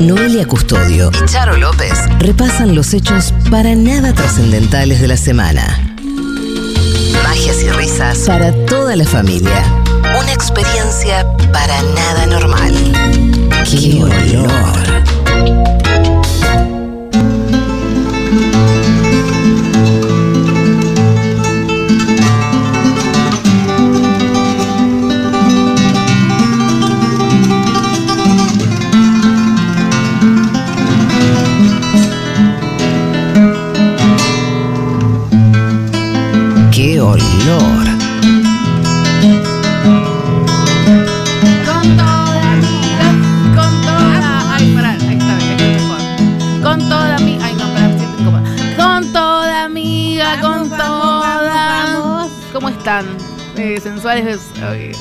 Noelia Custodio y Charo López repasan los hechos para nada trascendentales de la semana. Magias y risas para toda la familia. Una experiencia para nada normal. ¡Qué olor! ¿Cómo están? Eh, sensuales. Ay.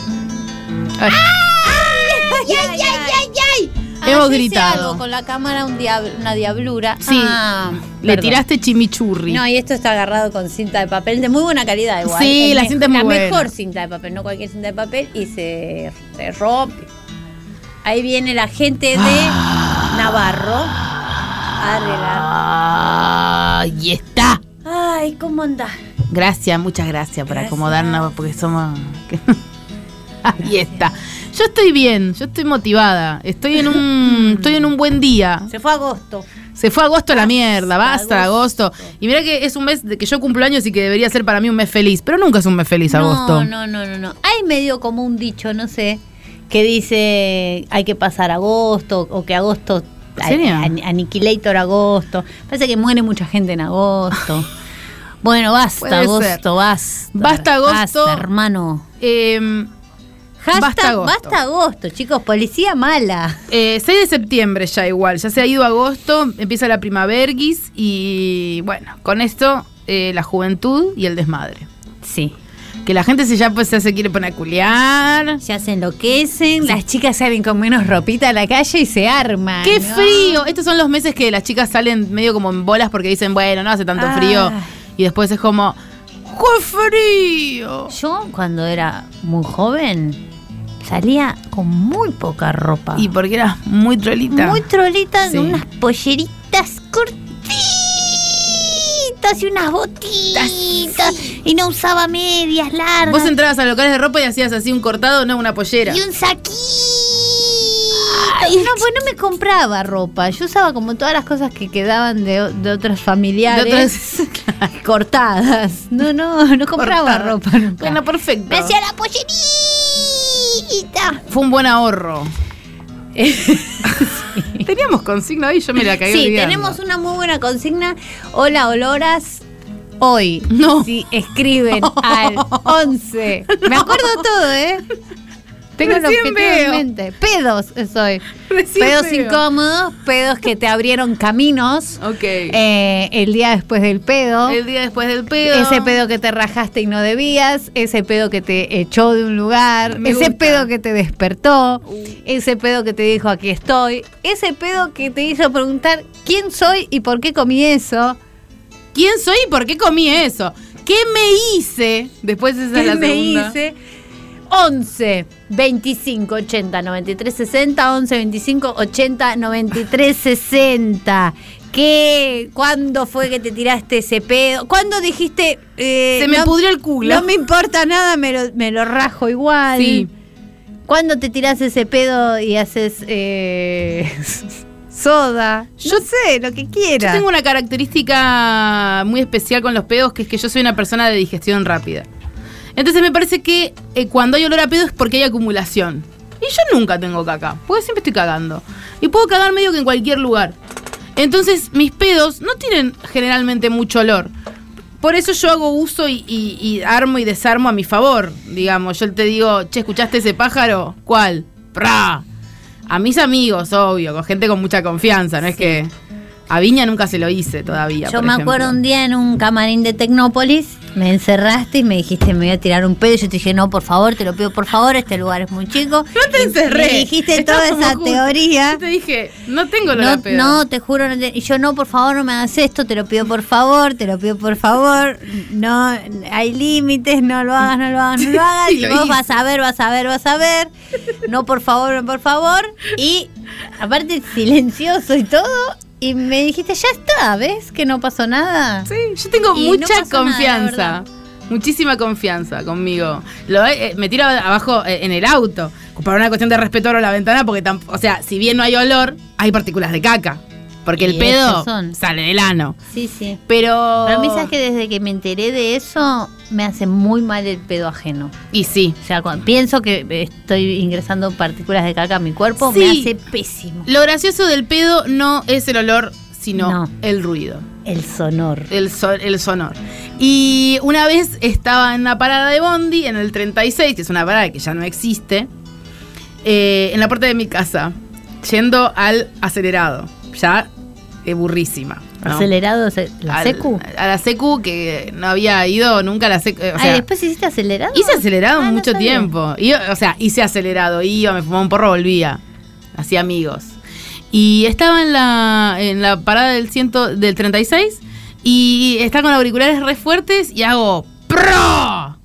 Ay, ¡Ay, ay, ay, ay, ay! Hemos Hacese gritado. algo con la cámara un diab- una diablura. Sí, Ah, Le perdón. tiraste chimichurri. No, y esto está agarrado con cinta de papel de muy buena calidad igual. Sí, El la cinta es muy La buena. mejor cinta de papel, no cualquier cinta de papel, y se, se rompe. Ahí viene la gente de Ah. Navarro a arreglar. Ahí está. Ay, ¿cómo andás? Gracias, muchas gracias por Gracias. acomodarnos porque somos. Ahí está. Yo estoy bien, yo estoy motivada. Estoy en un, estoy en un buen día. Se fue agosto. Se fue agosto a la mierda, basta agosto. agosto. Y mira que es un mes de que yo cumplo años y que debería ser para mí un mes feliz, pero nunca es un mes feliz agosto. No, no, no, no, no. Hay medio como un dicho, no sé, que dice hay que pasar agosto o que agosto ¿En serio? an- aniquilator agosto. Parece que muere mucha gente en agosto. Bueno, basta agosto, ser. basta. Basta agosto. Basta, hermano. Eh, Hashtag Basta agosto. basta agosto, chicos, policía mala. eh, 6 de septiembre ya igual, ya se ha ido agosto, empieza la primaverguis y bueno, con esto eh, la juventud y el desmadre. Sí. Que la gente se ya pues ya se quiere poner a culiar. Ya se enloquecen, las chicas salen con menos ropita a la calle y se arman. ¡Qué ¿no? frío! Estos son los meses que las chicas salen medio como en bolas porque dicen, bueno, no hace tanto Ay. frío. Y después es como, ¡qué frío! Yo cuando era muy joven salía con muy poca ropa. Y porque eras muy trolita. muy trolita, Sí. con unas polleritas cortitas y unas botitas. Y no usaba medias largas. Vos entrabas a locales de ropa y hacías así un cortado, no una pollera. y un saquito. No, pues no me compraba ropa. Yo usaba como todas las cosas que quedaban de, de otros De familiares. otras- cortadas. No, no, no compraba Cortada. ropa nunca. Bueno, perfecto. me hacía la pollerita. Fue un buen ahorro. Teníamos consigna ahí, yo me la cagué Sí, olvidando. tenemos una muy buena consigna. Hola, oloras. Hoy, No. si escriben al 11. Me acuerdo todo, ¿eh? Tengo el Recién objetivo veo. en mente. Pedos soy. Recién pedos veo. incómodos, pedos que te abrieron caminos. Ok. eh, el día después del pedo. el día después del pedo. Ese pedo que te rajaste y no debías, ese pedo que te echó de un lugar, Me ese gusta. pedo que te despertó, Uh. ese pedo que te dijo aquí estoy, ese pedo que te hizo preguntar quién soy y por qué comí eso. ¿Quién soy y por qué comí eso? ¿Qué me hice? Después esa es ¿Qué la me segunda. hice? 11 25 80 93 60 11 25 80 93 60 ¿Qué? ¿Cuándo fue que te tiraste ese pedo? ¿Cuándo dijiste eh, Se me no- pudrió el culo. No me importa nada, me lo, me lo rajo igual. Sí. ¿Cuándo te tirás ese pedo y haces eh, soda? Yo- no sé, lo que Yo quieras. tengo una característica muy especial con los pedos, que es que yo soy una persona de digestión rápida. Entonces me parece que eh, cuando hay olor a pedo es porque hay acumulación. Y yo nunca tengo caca, porque siempre estoy cagando. Y puedo cagar medio que en cualquier lugar. Entonces mis pedos no tienen generalmente mucho olor. Por eso yo hago uso y, y- y armo y desarmo a mi favor. Digamos, yo te digo, che, ¿escuchaste ese pájaro? ¿Cuál? ¡Pra! A mis amigos, obvio, con gente con mucha confianza, no es que... A Viña nunca se lo hice todavía. Yo por me ejemplo. acuerdo un día en un camarín de Tecnópolis me encerraste y me dijiste, me voy a tirar un pedo. Yo te dije, no, por favor, te lo pido por favor, este lugar es muy chico. No te Y encerré. Me dijiste toda esa juntos. teoría. Yo te dije, no tengo olor No, pedo. no, te juro, no te- y yo no, por favor, no me hagas esto, te lo pido por favor, te lo pido por favor, no, hay límites, no lo hagas, no lo hagas, no lo hagas, Y y lo vos hice. vas a ver, vas a ver, vas a ver, no, por favor, no, por favor, y aparte silencioso y todo, y me dijiste, ya está, ¿ves que no pasó nada? Sí, yo tengo Y mucha confianza. Muchísima confianza conmigo. Lo, eh, me tiro abajo eh, en el auto. Para una cuestión de respeto abro la ventana porque, o sea, si bien no hay olor, hay partículas de caca. Porque el pedo son. sale del ano. Sí, sí. Pero. Pero a mí, ¿sabes que desde que me enteré de eso, me hace muy mal el pedo ajeno? Y sí. O sea, cuando pienso que estoy ingresando partículas de caca a mi cuerpo, me Sí. hace pésimo. Lo gracioso del pedo no es el olor, sino No. el ruido. El sonor. El, so- el sonor. Y una vez estaba en una parada de Bondi, en el 36, que es una parada que ya no existe, eh, en la puerta de mi casa, yendo al acelerado. Ya eh, burrísima. ¿no? Acelerado, la Al- secu. A la secu, que no había ido nunca a la secu. O Ay, sea, después hiciste acelerado. hice acelerado Ah, no mucho sabía. tiempo. O sea, hice acelerado, iba, me fumaba un porro, volvía. Hacía amigos. Y estaba en la, en la parada del, ciento, del 36 y estaba con auriculares re fuertes y hago ¡Pro!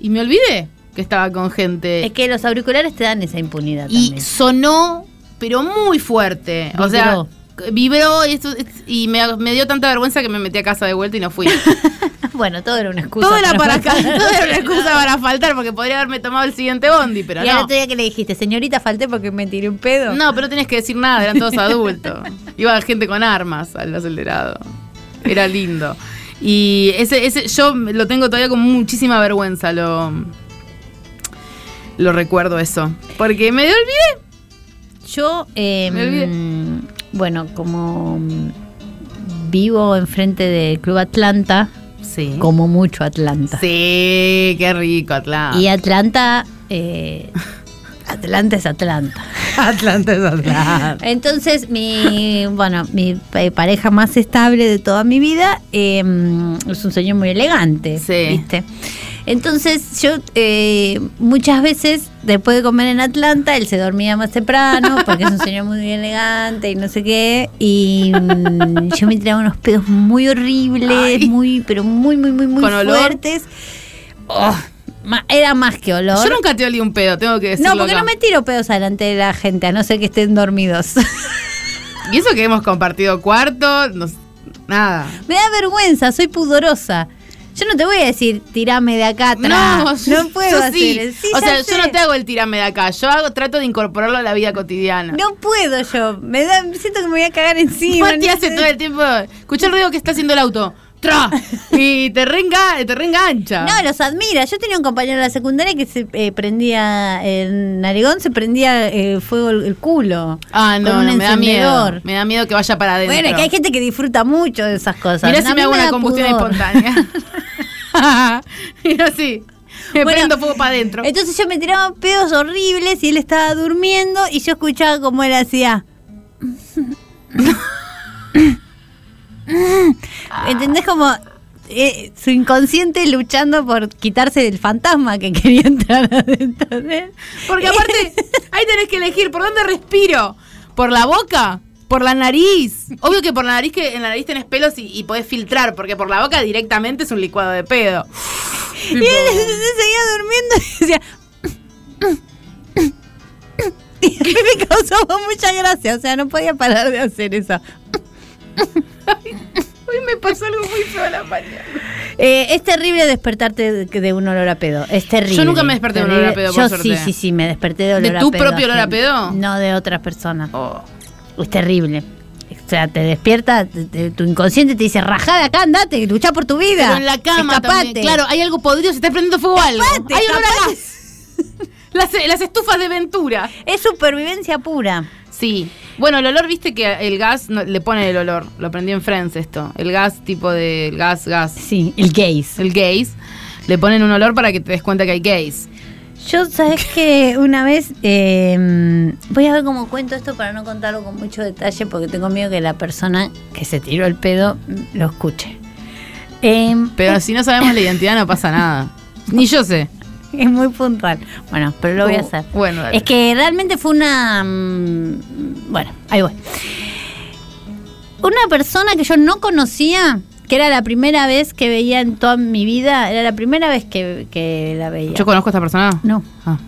Y me olvidé que estaba con gente. Es que los auriculares te dan esa impunidad y también. sonó, pero muy fuerte. O sea, vibró y, esto- y me, me dio tanta vergüenza que me metí a casa de vuelta y no fui. bueno, todo era una excusa. todo era para acá, todo era una excusa para faltar porque podría haberme tomado el siguiente bondi, pero y al no. otro día que le dijiste, señorita, falté porque me tiré un pedo. No, pero no tenías que decir nada, eran todos adultos. Iba gente con armas al acelerado. Era lindo. Y ese, ese, yo lo tengo todavía con muchísima vergüenza, lo, lo recuerdo eso. Porque me olvidé. Yo, eh, Me olvidé. Bueno, como vivo enfrente del Club Atlanta, Sí. como mucho Atlanta. Sí, qué rico, Atlanta. Y Atlanta, eh, Atlanta es Atlanta. Atlanta es Atlanta. Entonces, mi, bueno, mi pa- pareja más estable de toda mi vida eh, es un señor muy elegante, Sí. ¿viste? Entonces, yo eh, muchas veces, después de comer en Atlanta, él se dormía más temprano, porque es un señor muy elegante y no sé qué, y mm, yo me tiraba unos pedos muy horribles, Ay. muy, pero muy, muy, muy, muy fuertes. Oh, era más que olor. Yo nunca te olí un pedo, tengo que decirlo No, porque acá. no me tiro pedos delante de la gente, a no ser que estén dormidos. Y eso que hemos compartido cuarto, nos- nada. Me da vergüenza, soy pudorosa. Yo no te voy a decir, tirame de acá. No, no puedo yo hacer sí. o sea, sé. yo no te hago el tirame de acá, yo hago, trato de incorporarlo a la vida cotidiana. No puedo yo. Me da, siento que me voy a cagar encima. Mati no hace sé. todo el tiempo. Escucha el ruido que está haciendo el auto. ¡Tra! Y te, reenga, te reengancha. No, los admira. Yo tenía un compañero en la secundaria que se eh, prendía, el narigón se prendía eh, fuego el, el culo. ah, con no, un no, me da miedo. Me da miedo que vaya para adentro. Bueno, es que hay gente que disfruta mucho de esas cosas. Mirá A si me hago una combustión pudor. espontánea. Mira así. Me Bueno, prendo fuego para adentro. Entonces yo me tiraba pedos horribles y él estaba durmiendo y yo escuchaba como él hacía. ¿Entendés? Como eh, su inconsciente luchando por quitarse del fantasma que quería entrar adentro de él. Porque aparte, ahí tenés que elegir por dónde respiro. ¿Por la boca? ¿Por la nariz? Obvio que por la nariz, que en la nariz tenés pelos y, y podés filtrar, porque por la boca directamente es un licuado de pedo. Y él seguía durmiendo y decía. Y a mí me causaba mucha gracia, o sea, no podía parar de hacer eso. Hoy me pasó algo muy feo a la mañana. Eh, es terrible despertarte de, de un olor a pedo. Es terrible. Yo nunca me desperté de un olor a pedo, por Yo suerte. sí, sí, sí, me desperté de olor ¿De a tu pedo. propio olor a pedo? No, de otras personas. Oh. Es terrible. O sea, te despierta, te- te- tu inconsciente te dice, rajá de acá, andate, lucha por tu vida. Pero en la cama también. Claro, hay algo podrido, se está prendiendo fuego algo. Escapate, Hay olor a escapate. gas. Las, las estufas de Ventura. Es supervivencia pura. Sí. Bueno, el olor, viste que el gas no- le pone el olor. Lo aprendí en Friends esto. El gas tipo de el gas, gas. Sí, el gaze. El gays. Le ponen un olor para que te des cuenta que hay gays. Yo, ¿sabes que Una vez, eh, voy a ver cómo cuento esto para no contarlo con mucho detalle, porque tengo miedo que la persona que se tiró el pedo lo escuche. Em, Pero si no sabemos la identidad no pasa nada. Ni yo sé. Es muy puntual. Bueno, pero lo voy a Oh, hacer. bueno, dale. es que realmente fue una. mm, Bueno, ahí voy. Una persona que yo no conocía, que era la primera vez que veía en toda mi vida, era la primera vez que, que la veía. ¿Yo conozco a esta persona? no, Ah.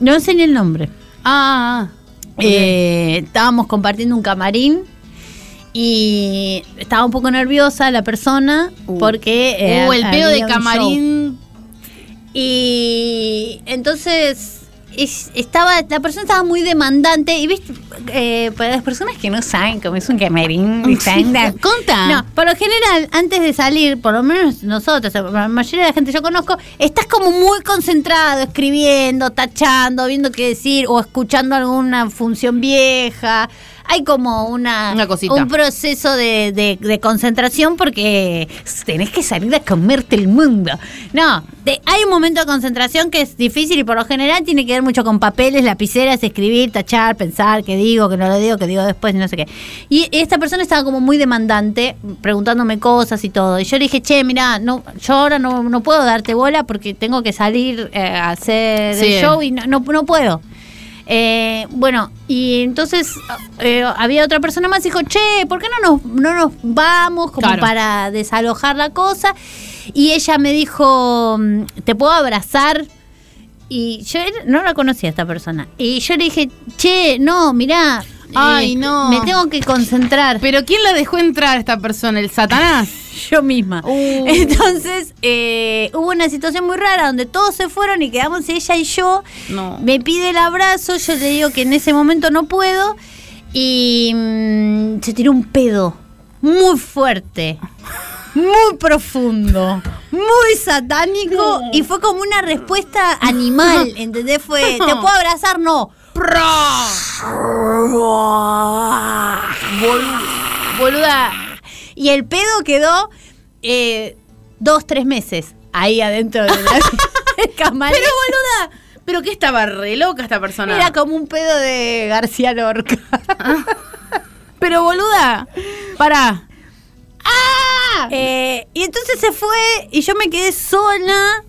no sé ni el nombre. Ah, ah, ah. Eh, estábamos compartiendo un camarín y estaba un poco nerviosa la persona Uh. porque eh, Uh, el pedo de camarín. Y entonces es- estaba la persona estaba muy demandante y viste eh, para las personas que no saben cómo es un stand-up, Conta. no, por lo general, antes de salir, por lo menos nosotros, la mayoría de la gente que yo conozco, estás como muy concentrado, escribiendo, tachando, viendo qué decir, o escuchando alguna función vieja. Hay como una, Una cosita. un proceso de, de- de concentración porque tenés que salir a comerte el mundo. No, de- hay un momento de concentración que es difícil y por lo general tiene que ver mucho con papeles, lapiceras, escribir, tachar, pensar, qué digo, qué no lo digo, qué digo después y no sé qué. Y esta persona estaba como muy demandante, preguntándome cosas y todo. Y yo le dije, che, mira, no, yo ahora no, no puedo darte bola porque tengo que salir eh, a hacer Sí. el show y no, no, no puedo. Eh, bueno, y entonces eh, había otra persona más y dijo, che, ¿por qué no nos, no nos vamos como Claro. para desalojar la cosa? Y ella me dijo, mm, ¿te puedo abrazar? Y yo no la conocía esta persona. Y yo le dije, che, no, mirá. Ay, no. Me tengo que concentrar. Pero ¿quién la dejó entrar esta persona? ¿El Satanás? yo misma. Uh. Entonces eh, hubo una situación muy rara donde todos se fueron y quedamos ella y yo. No. Me pide el abrazo, yo le digo que en ese momento no puedo y mm, se tiró un pedo muy fuerte, muy profundo, muy satánico y fue como una respuesta animal, ¿entendés? Fue, ¿te puedo abrazar? No. Boluda. Y el pedo quedó eh, dos, tres meses ahí adentro de la camarín. Pero boluda. ¿Pero qué estaba re loca esta persona? Era como un pedo de García Lorca. Pero boluda. Pará. Eh, y entonces se fue y yo me quedé sola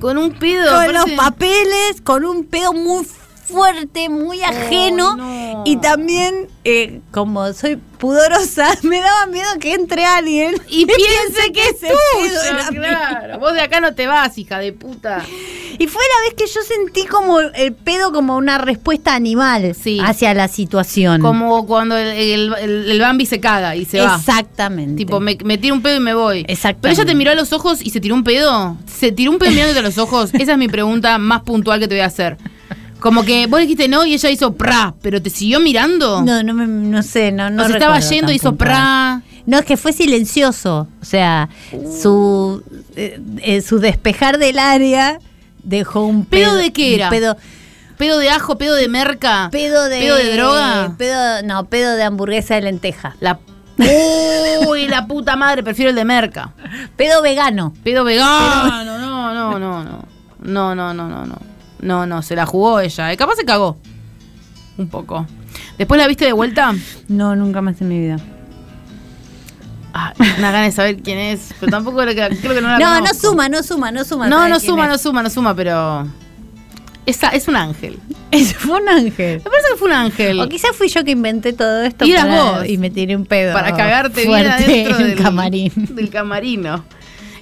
Con un pedo. con los papeles, con un pedo muy fuerte, muy ajeno. no. Y también, eh, como soy pudorosa, me daba miedo que entre alguien Y piense que es tuyo, claro. Vos de acá no te vas, hija de puta. Y fue la vez que yo sentí como el pedo como una respuesta animal Sí. hacia la situación. Como cuando el, el- el- el Bambi se caga y se va. Exactamente. Tipo, me, me tiro un pedo y me voy. Exactamente. Pero ella te miró a los ojos y se tiró un pedo. ¿Se tiró un pedo mirándote a los ojos? Esa es mi pregunta más puntual que te voy a hacer. Como que vos dijiste no y ella hizo pra, pero te siguió mirando. No, no, me- no sé, no, no o sea, estaba yendo y hizo pra. No, es que fue silencioso. O sea, su, eh, eh, su despejar del área dejó un ¿Pedo pedo. de qué era? Pedo, Pedo de ajo, pedo de merca. pedo de. ¿Pedo de droga? Pedo, no, pedo de hamburguesa de lenteja. La. Uy, la puta madre, prefiero el de merca. Pedo vegano. Pedo vegano, no, no, no, no. No, no, no, no, no. No, no, se la jugó ella. eh. Capaz se cagó. Un poco. ¿Después la viste de vuelta? No, nunca más en mi vida. Ah, una gana de saber quién es. Pero tampoco creo que, creo que no la No, no conozco. suma, no suma, no suma. No, ¿sabes no quién suma, es? no suma, no suma, pero. Esa, es un ángel. Ese fue un ángel. Me parece que fue un ángel. O quizás fui yo que inventé todo esto Y para- vos. y me tiré un pedo. Para cagarte bien fuerte adentro en del camarín. Del camarino.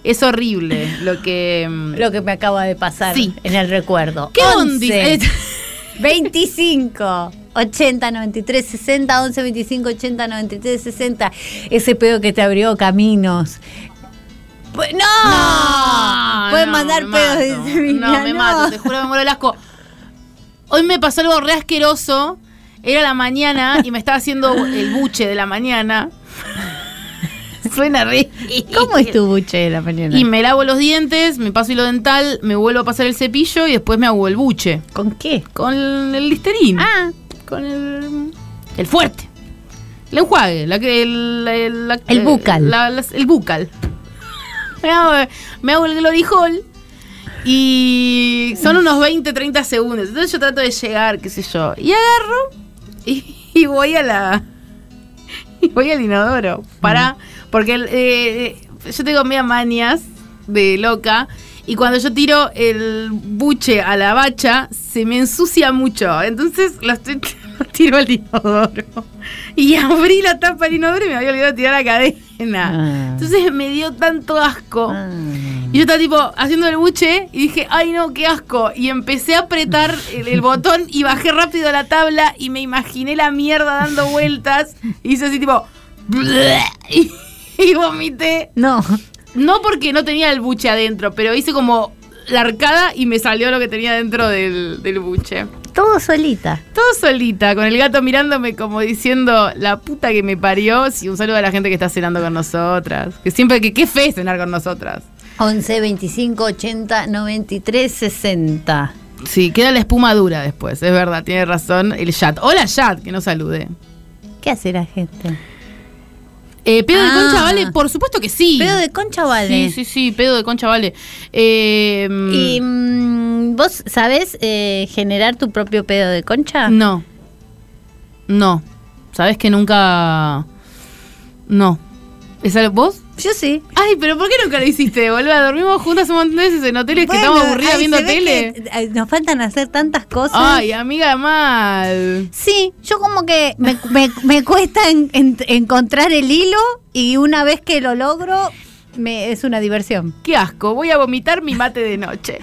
Es horrible lo que. mm, Lo que me acaba de pasar Sí. en el recuerdo. ¿Qué 11, onda? 25 80 93 60 11 25 80 93 60 ese pedo que te abrió caminos Pues- no, pueden no, mandar pedos de Sevilla, No, me mato, te juro me muero el asco. Hoy me pasó algo re asqueroso. Era la mañana y me estaba haciendo el buche de la mañana. Suena re. ¿Cómo es tu buche de la mañana? Y me lavo los dientes, me paso hilo dental, me vuelvo a pasar el cepillo y después me hago el buche. ¿Con qué? Con el listerín. Ah, Con el. El fuerte. El enjuague. La, el, el, la- El bucal. la- el bucal. Me hago, me hago el glory hall. Y son unos 20, 30 segundos. Entonces yo trato de llegar, qué sé yo. Y agarro y, y voy a la. Y voy al inodoro. Para. Porque el, eh, yo tengo media manias de loca. Y cuando yo tiro el buche a la bacha, se me ensucia mucho. Entonces lo, estoy- lo tiro al inodoro. Y abrí la tapa del inodoro y me había olvidado de tirar la cadena. Ah. Entonces me dio tanto asco. Y yo estaba tipo haciendo el buche y dije, ay no, qué asco. Y empecé a apretar el, el botón y bajé rápido a la tabla y me imaginé la mierda dando vueltas. Y hice así tipo... Y, y vomité. No. No porque no tenía el buche adentro, pero hice como la arcada y me salió lo que tenía dentro del, del buche. Todo solita. Todo solita, con el gato mirándome como diciendo, la puta que me parió. Sí, un saludo a la gente que está cenando con nosotras. Que siempre, que qué fe cenar con nosotras. 11 25 80 93 60. Sí, queda la espuma dura después, es verdad, tiene razón el chat. Hola chat, que no salude. ¿Qué hace la gente? Eh, ¿Pedo de Ah. concha vale? Por supuesto que sí. Pedo de concha vale. Sí, sí, sí, pedo de concha vale. Eh, ¿Y mm, vos sabés eh, generar tu propio pedo de concha? No. No. ¿Sabes que nunca... No. ¿Es algo- vos? Yo sí. Ay, pero ¿por qué nunca lo hiciste, boluda? Dormimos juntas un montón de veces en hoteles que estamos aburridas ay, viendo se ve tele. que, ay, nos faltan hacer tantas cosas. Ay, amiga, mal. Sí, yo como que me, me- me cuesta en- en- encontrar el hilo y una vez que lo logro, me, es una diversión. Qué asco, voy a vomitar mi mate de noche.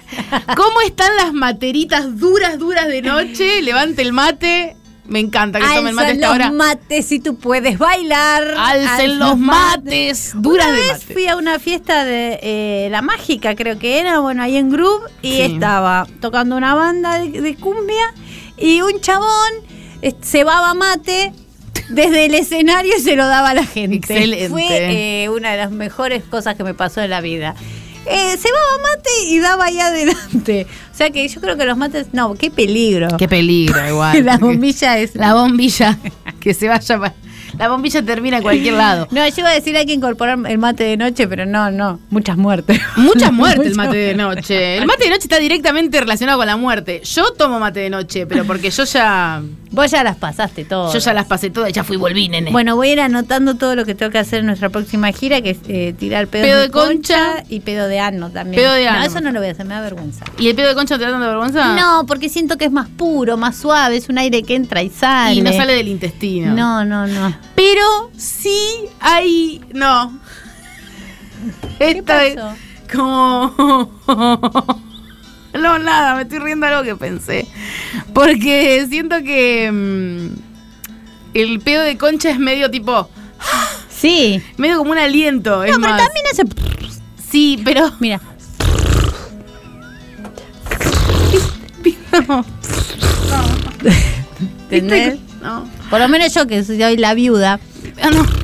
¿Cómo están las materitas duras, duras de noche? Levante el mate. Me encanta que tomen mate a Alzan esta los mates si tú puedes bailar. Alcen los mates, duras Una de vez mate. fui a una fiesta de eh, La Mágica, creo que era, bueno, ahí en Groove, y Sí. estaba tocando una banda de, de cumbia y un chabón eh, cebaba mate desde el escenario y se lo daba a la gente. Excelente. Fue eh, una de las mejores cosas que me pasó en la vida. Eh, cebaba mate y daba ahí adelante. O sea que yo creo que los mates, no, qué peligro. Qué peligro, igual. la bombilla es... La bombilla. Que se vaya. pa- La bombilla termina en cualquier lado. No, yo iba a decir hay que incorporar el mate de noche, pero no, no, muchas muertes. Mucha muerte el mate de noche. El mate de noche está directamente relacionado con la muerte. Yo tomo mate de noche, pero porque yo ya. Vos ya las pasaste todas. Yo ya las pasé todas, ya fui y volví, nene. Bueno, voy a ir anotando todo lo que tengo que hacer en nuestra próxima gira, que es eh, tirar pedo, Pedo de concha. concha y pedo de ano también. Pedo de No, ano. eso no lo voy a hacer, me da vergüenza. ¿Y el pedo de concha te da tanta vergüenza? No, porque siento que es más puro, más suave, es un aire que entra y sale. Y no sale del intestino. No, no, no. Pero sí hay. No. ¿Qué Esta es pasó? como. No, nada, me estoy riendo de algo que pensé. Porque siento que. mm, el pedo de concha es medio tipo. Sí. medio como un aliento. es No, pero más. también hace... Sí, pero. Mira, No. ¿entendés? No. Por lo menos yo que soy la viuda. Ah, no.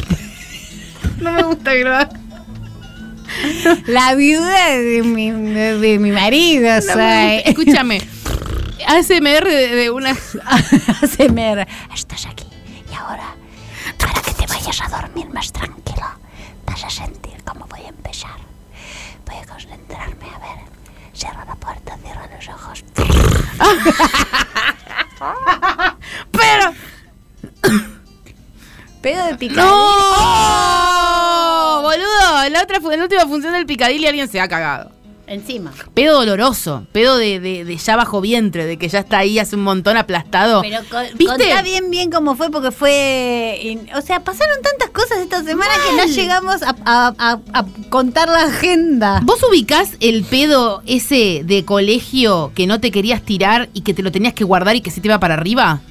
No me gusta haga. La viuda de mi, de, de mi marido, No soy. Escúchame. ASMR de, de una. ASMR. Estás aquí y ahora, para que te vayas a dormir más tranquilo, vas a sentir cómo voy a empezar. Voy a concentrarme, a ver. Cierra la puerta, cierra los ojos. Pero. Pedo de picadillo. ¡No! Boludo, en la, otra, en la última función del picadilly alguien se ha cagado. Encima. Pedo doloroso, pedo de, de, de ya bajo vientre, de que ya está ahí hace un montón aplastado. Pero co- ¿Viste? contá bien, bien cómo fue, porque fue. in- o sea, pasaron tantas cosas esta semana que no llegamos a, a- a- a contar la agenda. ¿Vos ubicás el pedo ese de colegio que no te querías tirar y que te lo tenías que guardar y que se te iba para arriba?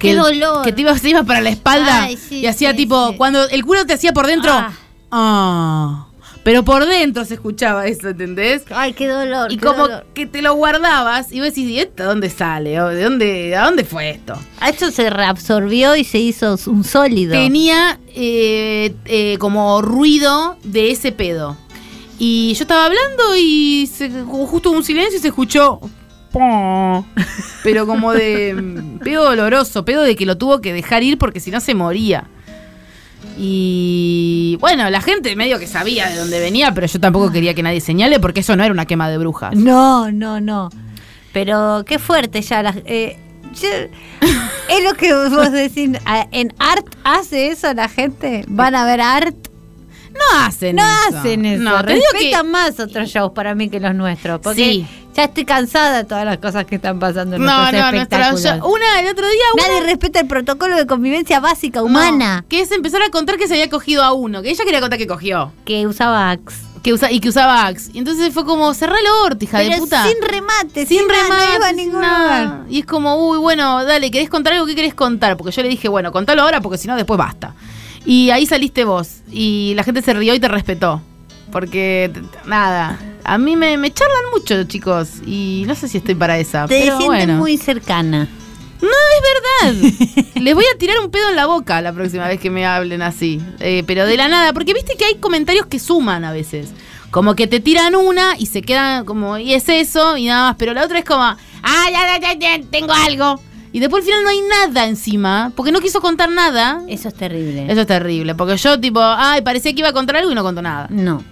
Que ¡Qué dolor! Que te iba, se iba para la espalda Ay, sí, y hacía sí, tipo, sí. cuando el culo te hacía por dentro. Ah. Ah. Pero por dentro se escuchaba eso, ¿entendés? Ay, qué dolor. Y qué como dolor. que te lo guardabas y vos decís, ¿y esto dónde sale? ¿O ¿De dónde, ¿A dónde fue esto? A esto se reabsorbió y se hizo un sólido. Tenía eh, eh, como ruido de ese pedo. Y yo estaba hablando y se, justo hubo un silencio y se escuchó. Pero como de mm, pedo doloroso, pedo de que lo tuvo que dejar ir porque si no se moría. Y bueno, la gente medio que sabía de dónde venía, pero yo tampoco quería que nadie señale porque eso no era una quema de brujas. No, no, no. Pero qué fuerte ya. las- eh, es lo que vos decís. En art hace eso la gente. Van a ver art. No hacen No eso. hacen eso. No, digo que Respetan más otros shows para mí que los nuestros. Porque Sí. ya estoy cansada de todas las cosas que están pasando en No, nuestros no, nuestra espectáculos. una el otro día una Nadie respeta el protocolo de convivencia básica No, humana que es empezar a contar que se había cogido a uno, que ella quería contar que cogió. que usaba Axe. Que usa, y que usaba Axe. Y entonces fue como, cerrá el orto, hija de puta. sin remate, sin sin, nada, remate, no iba a sin ningún nada. lugar. Y es como, uy, bueno, dale, ¿querés contar algo? ¿Qué querés contar? Porque yo le dije, bueno, contalo ahora porque si no, después basta. Y ahí saliste vos. Y la gente se rió y te respetó. Porque, nada, a mí me, me charlan mucho, chicos. Y no sé si estoy para esa. Te pero sientes bueno. muy cercana. No, es verdad. Les voy a tirar un pedo en la boca la próxima vez que me hablen así. Eh, pero de la nada, porque viste que hay comentarios que suman a veces. Como que te tiran una y se quedan como, y es eso, y nada más. Pero la otra es como, ah, ya, ya, ya, ya, tengo algo. Y después al final no hay nada encima, porque no quiso contar nada. Eso es terrible. Eso es terrible, porque yo tipo, ay, parecía que iba a contar algo y no contó nada. No.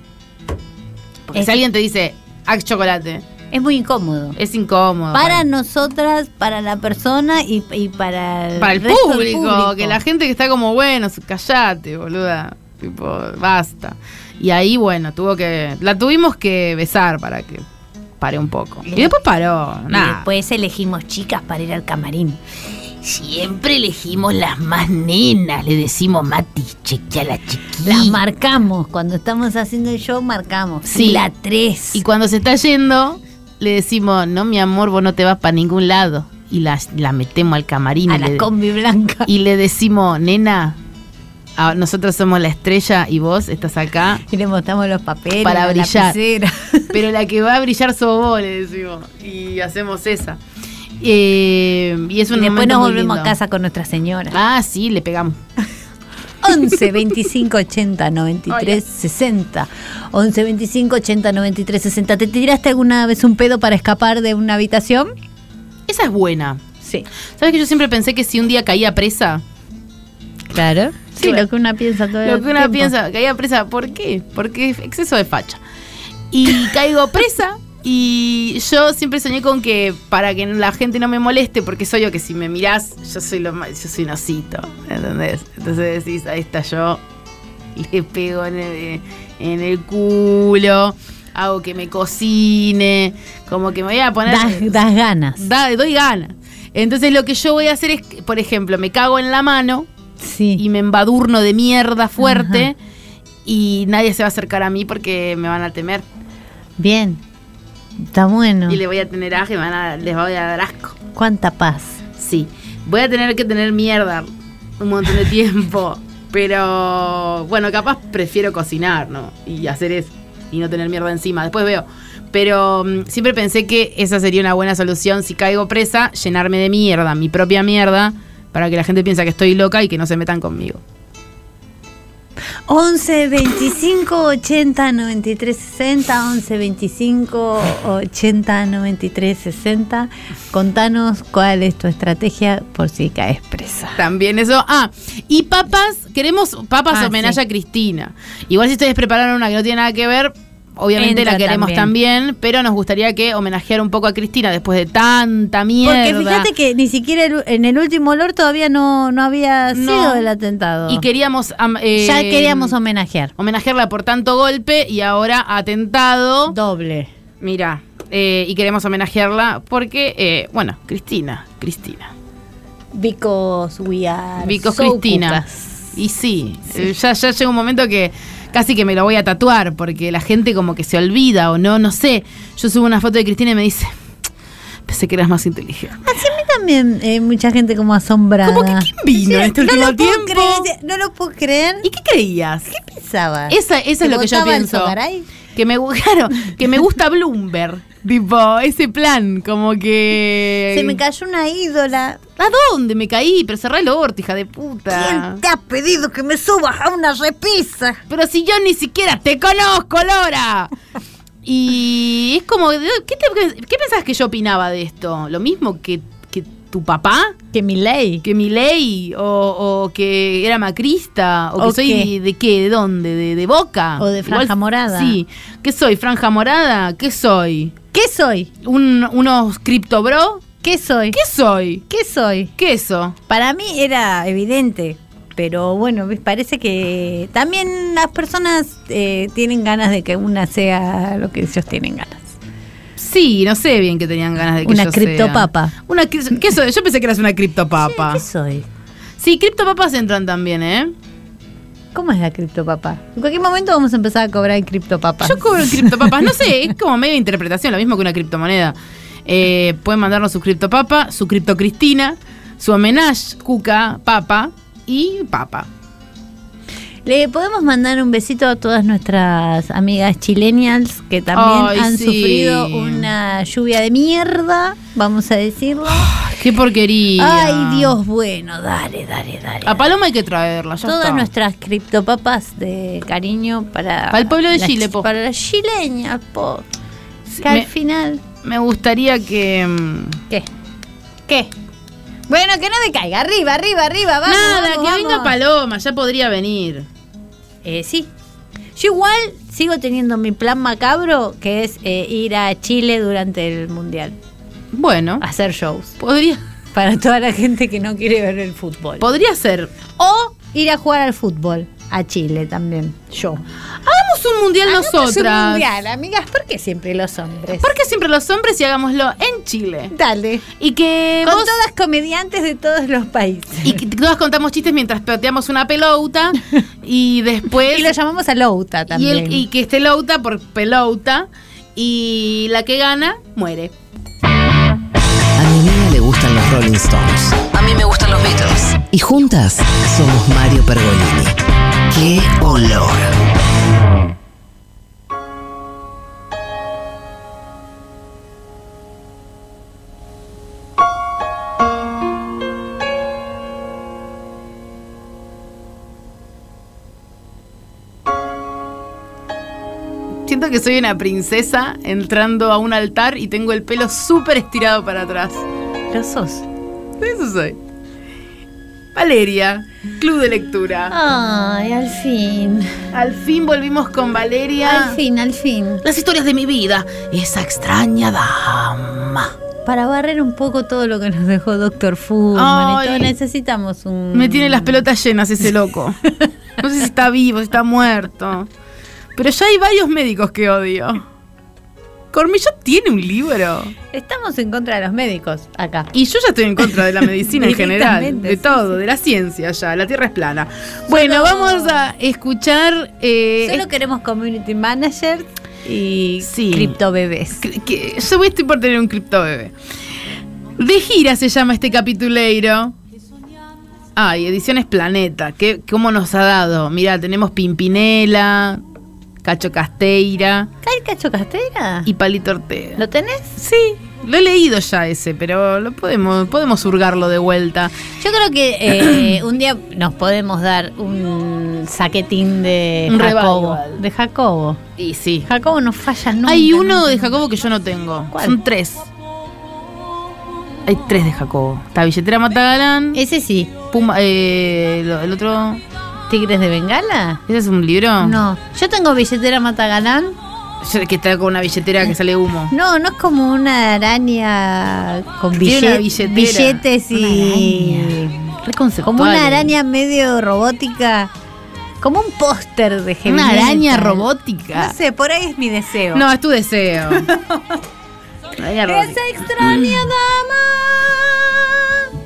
Porque Es- si alguien te dice, Axe chocolate, Es muy incómodo. es incómodo. Para nosotras, para la persona y, y para el, Para el resto del público, que la gente que está como, bueno, callate, boluda. Tipo, basta. Y ahí, bueno, tuvo que. La tuvimos que besar para que pare un poco. Y después paró. Y Nada. después elegimos chicas para ir al camarín. Siempre elegimos las más nenas, le decimos Mati, chequea la chiquita. Las marcamos. Cuando estamos haciendo el show, marcamos. Sí. La 3. Y cuando se está yendo, le decimos, no, mi amor, vos no te vas para ningún lado. Y la, la metemos al camarín. a y la le- combi blanca. y le decimos, nena, a- nosotros somos la estrella y vos estás acá. Y le mostramos los papeles. Para la brillar. lapicera. Pero la que va a brillar sos vos, le decimos. Y hacemos esa. Eh, y es Y un después momento nos volvemos a casa con nuestra señora. Ah, sí, le pegamos. 11 25 80 93 60. 11 25 80 93 60. ¿Te tiraste alguna vez un pedo para escapar de una habitación? Esa es buena. Sí. ¿Sabes que yo siempre pensé que si un día caía presa? Claro. Sí, lo que una piensa todo Lo el que una tiempo. piensa, caía presa, ¿por qué? Porque es exceso de facha. Y caigo presa y yo siempre soñé con que para que la gente no me moleste, porque soy yo que si me mirás, yo soy lo más, yo soy un osito, ¿entendés? Entonces decís, ahí está yo, le pego en el, en el culo, hago que me cocine, como que me voy a poner... Das, das ganas. Da- doy ganas. Entonces lo que yo voy a hacer es, por ejemplo, me cago en la mano Sí. y me embadurno de mierda fuerte y nadie se va a acercar a mí porque me van a temer Bien. Está bueno. y le voy a tener aje, me van a- les voy a dar asco. Cuánta paz. Sí, voy a tener que tener mierda un montón de tiempo, pero bueno, capaz prefiero cocinar, ¿no? Y hacer eso y no tener mierda encima, después veo. Pero mm, siempre pensé que esa sería una buena solución si caigo presa, llenarme de mierda, mi propia mierda, para que la gente piensa que estoy loca y que no se metan conmigo. 11 25 80 93 60 11 25 80 93 60 Contanos cuál es tu estrategia por si caes presa. También eso. Ah, y papas, queremos papas Ah, homenaje sí. a Cristina. Igual si ustedes prepararon una que no tiene nada que ver, obviamente Entra la queremos también. pero nos gustaría que homenajeara un poco a Cristina después de tanta mierda. Porque fíjate que ni siquiera el- en el último olor todavía no, no había No. sido el atentado. Y queríamos am- eh, ya queríamos homenajear. homenajearla por tanto golpe y ahora atentado. Doble. Mira, eh, y queremos homenajearla porque, eh, bueno, Cristina, Cristina. Because we are so Cristina. cucas. Y sí, ya, ya llega un momento que casi que me lo voy a tatuar porque la gente como que se olvida o no, no sé. Yo subo una foto de Cristina y me dice, pensé que eras más inteligente. Así a mí también eh, mucha gente como asombrada. Como que ¿quién vino en este no último lo puedo tiempo? creer, no lo puedo creer. ¿Y qué creías? ¿Qué pensaba? Esa, esa es lo que yo el pienso. Sogaray? Que me, claro, que me gusta Bloomberg. Tipo, ese plan, como que... Se me cayó una ídola. ¿A dónde me caí? Pero cerrá el orto, hija de puta. ¿Quién te ha pedido que me subas a una repisa? Pero si yo ni siquiera te conozco, Lora. Y es como, ¿qué, te- qué pensabas que yo opinaba de esto? ¿Lo mismo que tu papá? Que mi ley. ¿Que mi ley? O, o que era macrista? ¿O que ¿O soy de qué? ¿De dónde? ¿De, de boca? O de franja morada. Sí. ¿Qué soy? ¿Franja morada? ¿Qué soy? ¿Qué soy? ¿Un, ¿Unos cripto bro? ¿Qué soy? ¿Qué soy? ¿Qué soy? ¿Qué eso? Para mí era evidente. pero bueno, me parece que también las personas eh, tienen ganas de que una sea lo que ellos tienen ganas. Sí, no sé bien que tenían ganas de que Una yo sea. criptopapa. Una cri- ¿Qué soy? Yo pensé que eras una criptopapa. ¿Qué soy? Sí, criptopapas entran también, ¿eh? ¿Cómo es la criptopapa? En cualquier momento vamos a empezar a cobrar en criptopapas. Yo cobro criptopapas. No sé, es como medio interpretación, lo mismo que una criptomoneda. Eh, pueden mandarnos su criptopapa, su criptocristina, su homenaje, cuca, papa y papa. Le podemos mandar un besito a todas nuestras amigas chilenials que también Ay, han sí. sufrido una lluvia de mierda, vamos a decirlo. Qué porquería. Ay, Dios bueno, dale, dale, dale. A Paloma hay que traerla, ya Todas está. nuestras criptopapas de cariño para, Para el pueblo de Chile, chi- po. Para las chileñas, po. Sí, Que al final. Me gustaría que. mm, ¿Qué? ¿Qué? Bueno, que no decaiga. Arriba, arriba, arriba. Vamos. Nada, vamos, que venga vamos. Paloma, ya podría venir. Eh, sí. Yo igual sigo teniendo mi plan macabro, que es eh, ir a Chile durante el Mundial. Bueno, A hacer shows. podría, Para toda la gente que no quiere ver el fútbol. podría ser. O ir a jugar al fútbol. A Chile también. Yo. Hagamos un mundial Hagamos nosotras. un mundial, amigas. ¿Por qué siempre los hombres? ¿Por qué siempre los hombres y hagámoslo en Chile? Dale. Y que Con vos- todas comediantes de todos los países. y que todas contamos chistes mientras peteamos una pelota y después Y lo llamamos a Louta y, también. el- y que esté louta por pelota y la que gana muere. A mi amiga le gustan los Rolling Stones. A mí me gustan los Beatles. Y juntas somos Mario Pergolini. ¡Qué olor! Siento que soy una princesa entrando a un altar y tengo el pelo súper estirado para atrás. Lo sos. Eso soy. Valeria, Club de Lectura. Ay, al fin. Al fin volvimos con Valeria. Al fin, al fin. Las historias de mi vida. Esa extraña dama. Para barrer un poco todo lo que nos dejó Doctor Fullman y todo, necesitamos un. Me tiene las pelotas llenas ese loco. No sé si está vivo, si está muerto. Pero ya hay varios médicos que odio. Cormillo tiene un libro. Estamos en contra de los médicos acá. Y yo ya estoy en contra de la medicina en general. De todo, de la ciencia ya. La tierra es plana. Bueno, vamos a escuchar. eh, Solo queremos community managers y Sí. criptobebés. que, que yo estoy por tener un cripto bebé. De gira se llama este capituleiro. Ay, Ediciones Planeta. ¿Qué, ¿Cómo nos ha dado? Mira, tenemos Pimpinela, Cacho Casteira ¿Cae Cacho Castera? y Palito Ortega. ¿Lo tenés? Sí, lo he leído ya ese, pero lo podemos, podemos hurgarlo de vuelta. Yo creo que eh, un día nos podemos dar un saquetín de Un Jacobo. revival. De Jacobo. Y sí. Jacobo no falla nunca. Hay uno de. Jacobo que yo no tengo. ¿Cuál? Son tres. Hay tres de Jacobo. Está Billetera Matagalán. Ese sí. Puma, eh, el otro. ¿Tigres de Bengala? ¿Ese es un libro? No. Yo tengo billetera Matagalán. Yo- Que está con una billetera que sale humo. No, no es como una araña con una billet- billetera. billetes Una y. Conceptual. Como una araña medio robótica. Como un póster de Heavy Una araña robótica. No sé, por ahí es mi deseo. No, es tu deseo. Esa extraña dama.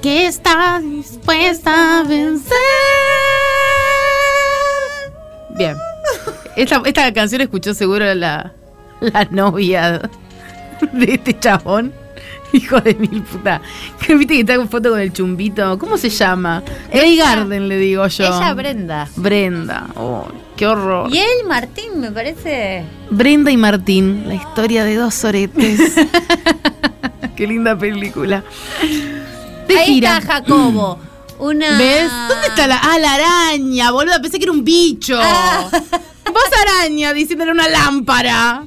Que está dispuesta a vencer. Bien. Esta, esta canción escuchó seguro la, la novia de este chabón. Hijo de mil puta. Que viste que está con foto con el chumbito. ¿Cómo se llama? Grey Garden, le digo yo. Ella Brenda. Brenda. Oh, qué horror. Y él, Martín, me parece. Brenda y Martín, la historia de dos oretes. qué linda película. De Ahí gira. está Jacobo. Una. ¿Ves? ¿Dónde está la.? Ah, la araña, boluda. Pensé que era un bicho. Ah. Vos araña diciéndole una lámpara.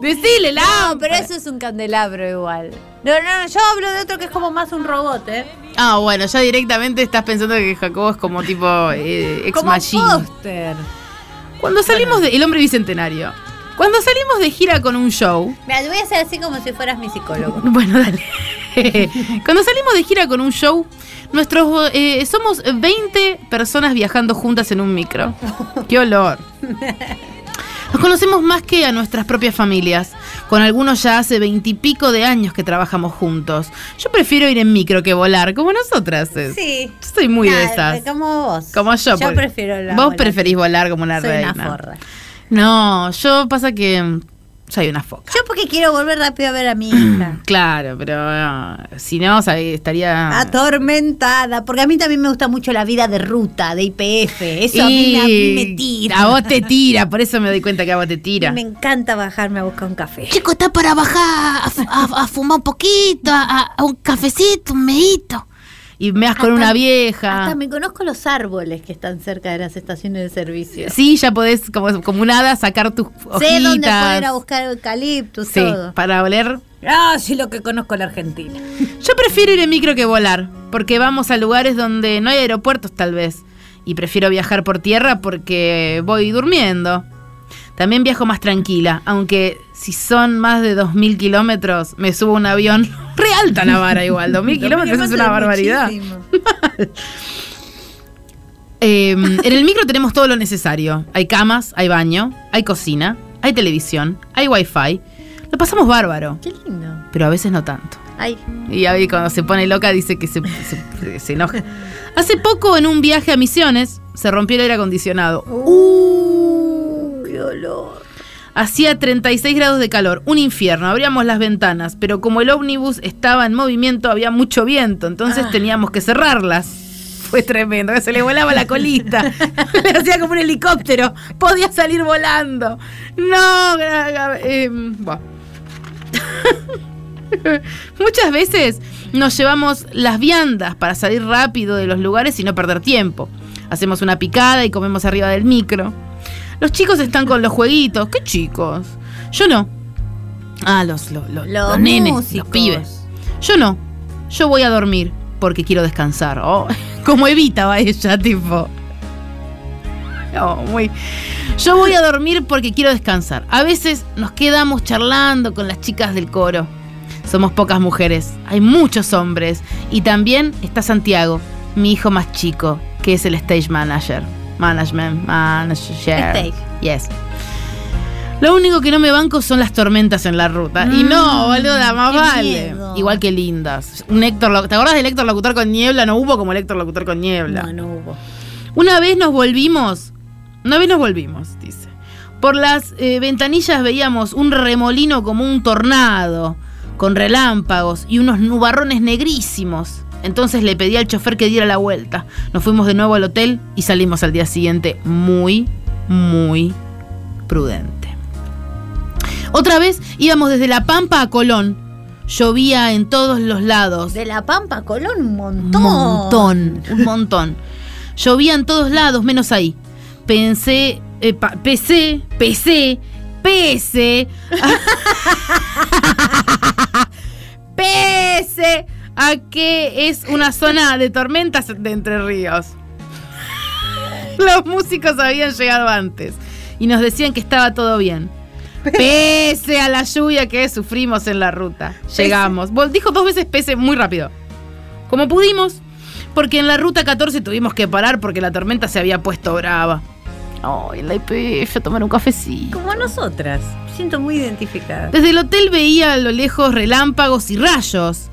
Decile lámpara. No, pero eso es un candelabro igual. No, no, no, yo hablo de otro que es como más un robot, ¿eh? Ah, bueno, ya directamente estás pensando que Jacobo es como tipo eh, ex como póster. Cuando salimos de. El hombre bicentenario. Cuando salimos de gira con un show. Mira, te voy a hacer así como si fueras mi psicólogo. Bueno, dale. Cuando salimos de gira con un show, nuestros eh, somos 20 personas viajando juntas en un micro. ¡Qué olor! Nos conocemos más que a nuestras propias familias. Con algunos ya hace veintipico de años que trabajamos juntos. Yo prefiero ir en micro que volar, como nosotras. es. Sí. Yo soy muy de esas. Como vos. Como yo. Yo prefiero la Vos volar. preferís volar como una Soy reina. una forra. No, yo pasa que soy una foca. Yo porque quiero volver rápido a ver a mi hija. Claro, pero ah, si no, estaría... Atormentada, porque a mí también me gusta mucho la vida de ruta, de IPF. Eso a mí, me- a mí me Y tira. A vos te tira, por eso me doy cuenta que a vos te tira. Me encanta bajarme a buscar un café. Chico, está para bajar a, a- a fumar un poquito, a, a un cafecito, un meíto. Y me das con una vieja. Hasta me conozco los árboles que están cerca de las estaciones de servicio. Sí, ya podés, como, como un hada, sacar tus hojitas. Sé dónde poder a buscar eucaliptus, Sí, todo. para oler. Ah, sí, lo que conozco la Argentina. Yo prefiero ir en micro que volar, porque vamos a lugares donde no hay aeropuertos tal vez. Y prefiero viajar por tierra porque voy durmiendo. También viajo más tranquila, aunque si son más de 2.000 kilómetros, me subo a un avión. Re alta la vara igual, 2.000 kilómetros es una barbaridad. Eh, en el micro tenemos todo lo necesario. Hay camas, hay baño, hay cocina, hay televisión, hay wifi. Lo pasamos bárbaro, Qué lindo. pero a veces no tanto. Ay, Y ahí cuando se pone loca dice que se, se- se enoja. Hace poco en un viaje a Misiones se rompió el aire acondicionado. uh, qué olor. Hacía 36 grados de calor, un infierno, abríamos las ventanas, pero como el ómnibus estaba en movimiento había mucho viento, entonces Ah. teníamos que cerrarlas. Fue tremendo, se le volaba la colita. le hacía como un helicóptero, podía salir volando. No, eh. Muchas veces nos llevamos las viandas para salir rápido de los lugares y no perder tiempo. Hacemos una picada y comemos arriba del micro. Los chicos están con los jueguitos. ¿Qué chicos? Yo no. Ah, los, los, los- Los los nenes, músicos. los pibes. Yo no. Yo voy a dormir porque quiero descansar. Oh, como Evita va ella, tipo. No, muy. Yo voy a dormir porque quiero descansar. A veces nos quedamos charlando con las chicas del coro. Somos pocas mujeres, hay muchos hombres. Y también está Santiago, mi hijo más chico, que es el stage manager. Management, manager. Stage. Yes. Lo único que no me banco son las tormentas en la ruta. y no, boluda, más Mm, vale. miedo. Igual que lindas. Un Héctor, ¿Te acordás del Héctor Locutor con niebla? No hubo como el Héctor Locutor con niebla. No, no hubo. Una vez nos volvimos, una vez nos volvimos, dice. Por las eh, ventanillas veíamos un remolino como un tornado, con relámpagos y unos nubarrones negrísimos. Entonces le pedí al chofer que diera la vuelta. Nos fuimos de nuevo al hotel y salimos al día siguiente muy, muy prudente. Otra vez íbamos desde La Pampa a Colón. Llovía en todos los lados. De La Pampa a Colón, un Un montón. montón, un montón. Llovía en todos lados, menos ahí. Pensé, eh, pensé, pensé, pese, pese a que es una zona de tormentas de Entre Ríos. Los músicos habían llegado antes y nos decían que estaba todo bien. Pese a la lluvia que sufrimos en la ruta. Llegamos. Dijo dos veces pese muy rápido. Como pudimos, porque en la ruta 14 tuvimos que parar porque la tormenta se había puesto brava. Ay, en la IPF a tomar un cafecito. Como nosotras. Me siento muy identificada. Desde el hotel veía a lo lejos relámpagos y rayos.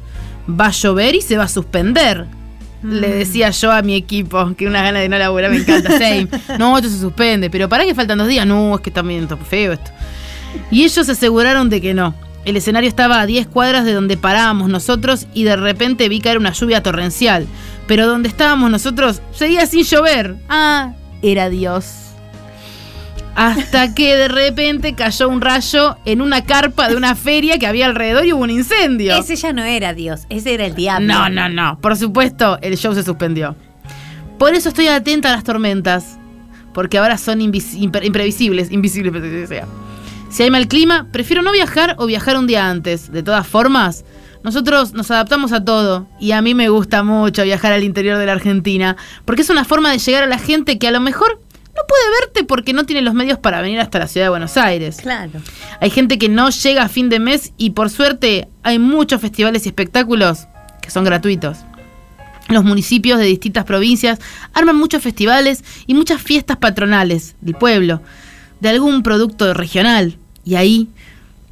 Va a llover y se va a suspender. Le decía yo a mi equipo, que una gana de no laburar me encanta. Same. No, esto se suspende. Pero para que faltan dos días. No, es que está bien está feo esto. Y ellos se aseguraron de que no. El escenario estaba a 10 cuadras de donde parábamos nosotros y de repente vi caer una lluvia torrencial. Pero donde estábamos nosotros seguía sin llover. Ah, era Dios. Hasta que de repente cayó un rayo en una carpa de una feria que había alrededor y hubo un incendio. Ese ya no era Dios, ese era el diablo. No, no, no. Por supuesto, el show se suspendió. Por eso estoy atenta a las tormentas. Porque ahora son imprevisibles, invisibles, pero sea. Si hay mal clima, prefiero no viajar o viajar un día antes. De todas formas, nosotros nos adaptamos a todo. Y a mí me gusta mucho viajar al interior de la Argentina. Porque es una forma de llegar a la gente que a lo mejor no puede verte porque no tiene los medios para venir hasta la ciudad de Buenos Aires. Claro. Hay gente que no llega a fin de mes y por suerte hay muchos festivales y espectáculos que son gratuitos. Los municipios de distintas provincias arman muchos festivales y muchas fiestas patronales del pueblo, de algún producto regional. Y ahí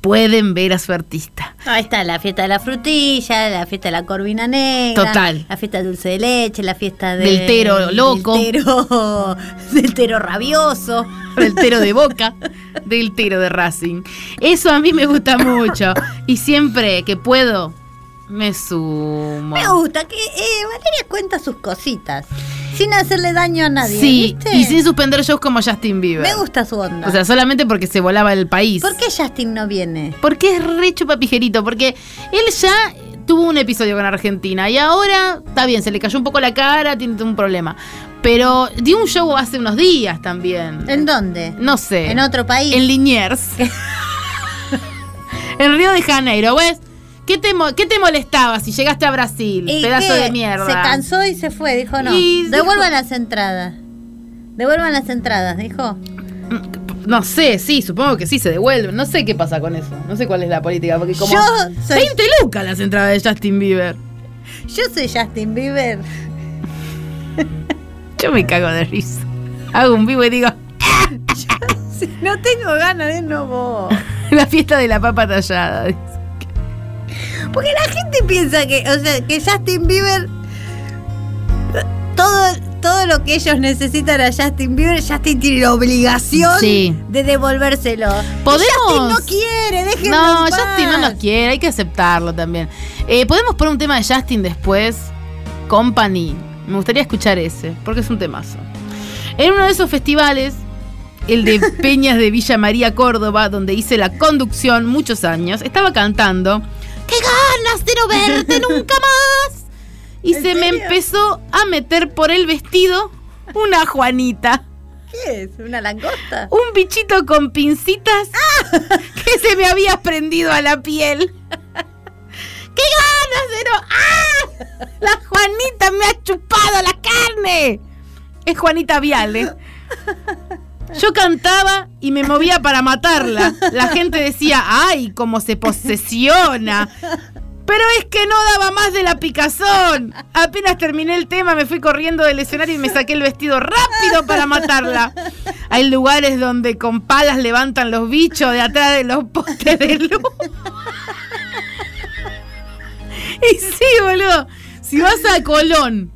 pueden ver a su artista. Ahí está la fiesta de la frutilla, la fiesta de la corvina negra. Total. La fiesta de dulce de leche, la fiesta de- Del tero loco. Del tero, del tero rabioso. Del tero de boca, del tero de Racing. Eso a mí me gusta mucho. Y siempre que puedo, me sumo. Me gusta que eh, Valeria cuenta sus cositas. Sin hacerle daño a nadie. Sí, ¿viste? y sin suspender shows como Justin Bieber. Me gusta su onda. O sea, solamente porque se volaba el país. ¿Por qué Justin no viene? Porque es re chupapijerito, porque él ya tuvo un episodio con Argentina y ahora está bien, se le cayó un poco la cara, tiene un problema. Pero dio un show hace unos días también. ¿En dónde? no sé. ¿En otro país? En Liniers. en Río de Janeiro, ¿ves? ¿Qué te, ¿Qué te molestaba si llegaste a Brasil? ¿Y Pedazo de mierda. Se cansó y se fue, dijo no. Y Devuelvan dijo- las entradas. Devuelvan las entradas, dijo. No sé, sí, supongo que sí se devuelven. No sé qué pasa con eso. No sé cuál es la política. Porque como. Yo soy- 20 lucas las entradas de Justin Bieber. Yo soy Justin Bieber. Yo me cago de risa. Hago un vivo y digo. Si no tengo ganas de no voy. La fiesta de la papa tallada. Porque la gente piensa que, o sea, que Justin Bieber todo todo lo que ellos necesitan a Justin Bieber, Justin tiene la obligación Sí. de devolvérselo. Justin no quiere, déjenlo No, en paz. Justin no nos quiere, hay que aceptarlo también. Eh, Podemos poner un tema de Justin después. Company. Me gustaría escuchar ese, porque es un temazo. En uno de esos festivales, el de Peñas de Villa María, Córdoba, donde hice la conducción muchos años, estaba cantando. ¡Qué ganas de no verte nunca más! Y ¿En se me empezó a meter por el vestido una Juanita. ¿Qué es? ¿Una langosta? un bichito con pincitas que se me había prendido a la piel. ¡Qué ganas de no! ¡Ah! La Juanita me ha chupado la carne. Es Juanita Viale. Yo cantaba y me movía para matarla. La gente decía, ¡ay, cómo se posesiona! Pero es que no daba más de la picazón. Apenas terminé el tema, me fui corriendo del escenario y me saqué el vestido rápido para matarla. Hay lugares donde con palas levantan los bichos de atrás de los postes de luz. Y sí, boludo. Si vas a Colón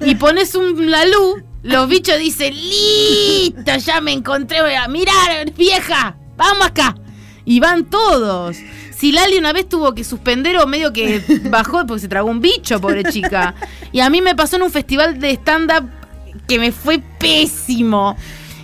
y pones un, la luz, los bichos dicen, listo, ya me encontré. Mirá, vieja, vamos acá. Y van todos. Si Lali una vez tuvo que suspender o medio que bajó porque se tragó un bicho, pobre chica. Y a mí me pasó en un festival de stand-up que me fue pésimo.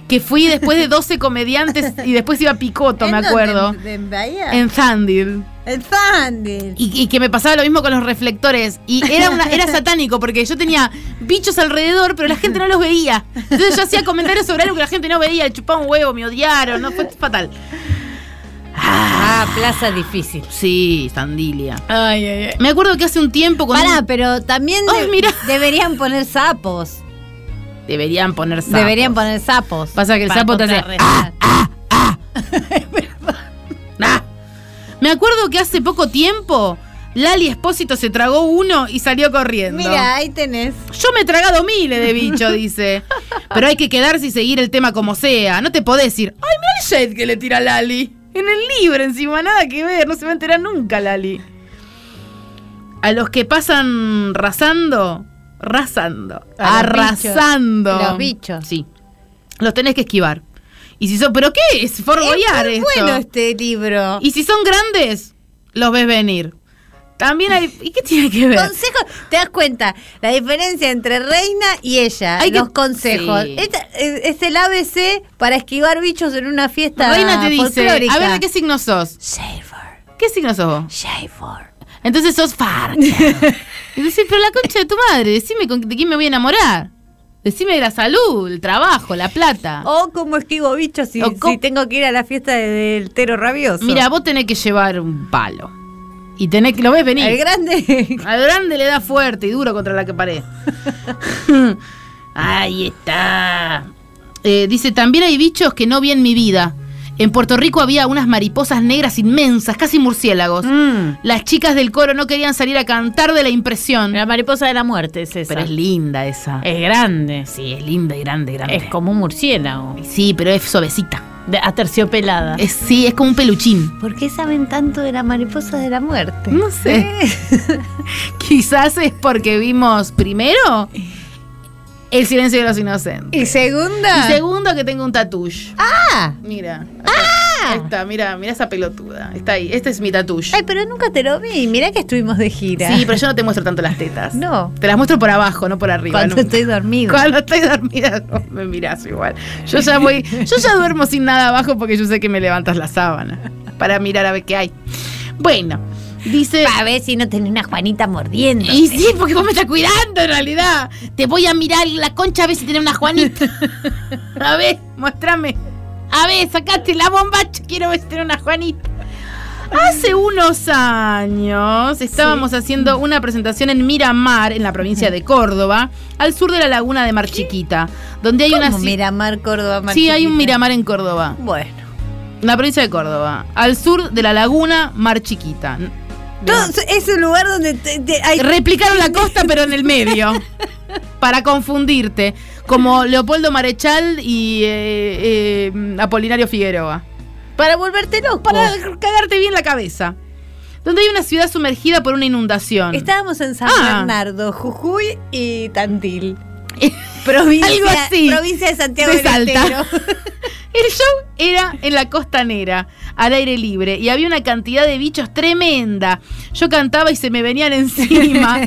Que fui después de 12 comediantes y después iba a Picoto, ¿En me acuerdo. ¿En, en Bahía? En Zandil. En Zandil. Y, y que me pasaba lo mismo con los reflectores. Y era una, era satánico porque yo tenía bichos alrededor, pero la gente no los veía. Entonces yo hacía comentarios sobre algo que la gente no veía, chupaba un huevo, me odiaron, no fue fatal. Ah, plaza difícil. Sí, Sandilia. Ay, ay, ay. Me acuerdo que hace un tiempo con Pará, un- pero también Ay, de- mira. deberían poner sapos. deberían poner sapos. Deberían poner sapos. Pasa que el sapo te hace. Ah. Me acuerdo que hace poco tiempo Lali Espósito se tragó uno y salió corriendo. Mira, ahí tenés. Yo me he tragado miles de bichos, dice. Pero hay que quedarse y seguir el tema como sea. No te podés decir, ay, mira el shade que le tira Lali. En el libro encima, nada que ver, no se va a enterar nunca Lali. A los que pasan rasando, rasando, A los arrasando. bichos. Los bichos. Sí. Los tenés que esquivar. Y si son, ¿pero qué es? Forboyar es muy esto. bueno este libro. Y si son grandes, los ves venir. También hay. ¿Y qué tiene que ver? Consejos, te das cuenta, la diferencia entre reina y ella, Hay que- los consejos. sí. Esta- es, es el ABC para esquivar bichos en una fiesta Reina te dice, a ver de qué signo sos. Safer, ¿Qué signo sos vos? Safer. Entonces sos Farca. y decís, pero la concha de tu madre, decime con, de quién me voy a enamorar. Decime de la salud, el trabajo, la plata. O cómo esquivo bichos si, tengo que ir a la fiesta de- del tero rabioso. Mira, vos tenés que llevar un palo. Y tenés que lo ves venir. el grande. Al grande le da fuerte y duro contra la que pared. Ahí está. Eh, dice, también hay bichos que no vi en mi vida. En Puerto Rico había unas mariposas negras inmensas, casi murciélagos. Mm. Las chicas del coro no querían salir a cantar de la impresión. La mariposa de la muerte es esa. Pero es linda esa. Es grande. Sí, es linda y grande, grande. Es como un murciélago. Sí, pero es suavecita. De, aterciopelada. Es, sí, es como un peluchín. ¿Por qué saben tanto de la mariposa de la muerte? No sé. Quizás es porque vimos primero El silencio de los inocentes. ¿Y segunda? Y segundo que tengo un tatush. ah. Mira. acá. Ahí está, mira, mira esa pelotuda. Está ahí. Este es mi tatush. Ay, pero nunca te lo vi. Mira que estuvimos de gira. Sí, pero yo no te muestro tanto las tetas. No. Te las muestro por abajo, no por arriba. Cuando no. estoy dormido. Cuando estoy dormida no me mirás igual. Yo ya voy, yo ya duermo sin nada abajo porque yo sé que me levantas la sábana para mirar a ver qué hay. Bueno, dice. A ver si no tenés una Juanita mordiendo. Y sí, porque vos me estás cuidando en realidad. Te voy a mirar la concha a ver si tiene una Juanita. A ver, mostrame. A ver, sacaste la bombacha, quiero ver si tiene una Juanita. Hace unos años estábamos haciendo una presentación en Miramar, en la provincia de Córdoba, al sur de la laguna de Mar Chiquita, donde hay una... ¿Cómo ci- Miramar, Córdoba, Mar Sí, hay un? Miramar en Córdoba. Bueno. En la provincia de Córdoba, al sur de la laguna Mar Chiquita. Entonces, es un lugar donde te- te- hay... Replicaron la costa, pero en el medio. Para confundirte. Como Leopoldo Marechal y eh, eh, Apolinario Figueroa. para volverte loco. Para cagarte bien la cabeza. Donde hay una ciudad sumergida por una inundación. Estábamos en San Ah. Bernardo, Jujuy y Tandil. Provincia, Algo así. provincia de Santiago De del Salta. Estero. El show era en la costanera, al aire libre, y había una cantidad de bichos tremenda. Yo cantaba y se me venían encima.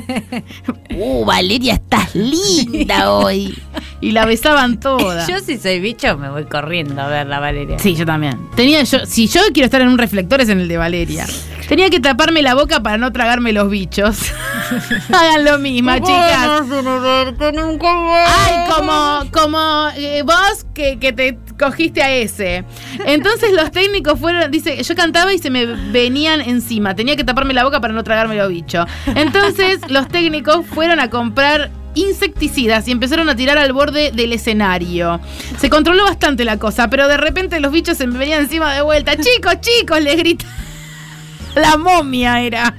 ¡Uh, Valeria, estás linda hoy! Y la besaban toda. Yo si soy bicho me voy corriendo a ver la Valeria. Sí, yo también. Tenía yo, si yo quiero estar en un reflector es en el de Valeria. Tenía que taparme la boca para no tragarme los bichos. Hagan lo mismo, chicas. Ay, como, como eh, vos que, que te cogiste a ese. Entonces los técnicos fueron, dice, yo cantaba y se me venían encima. Tenía que taparme la boca para no tragarme los bichos. Entonces los técnicos fueron a comprar insecticidas y empezaron a tirar al borde del escenario. Se controló bastante la cosa, pero de repente los bichos se me venían encima de vuelta. Chicos, chicos, les grita. La momia era.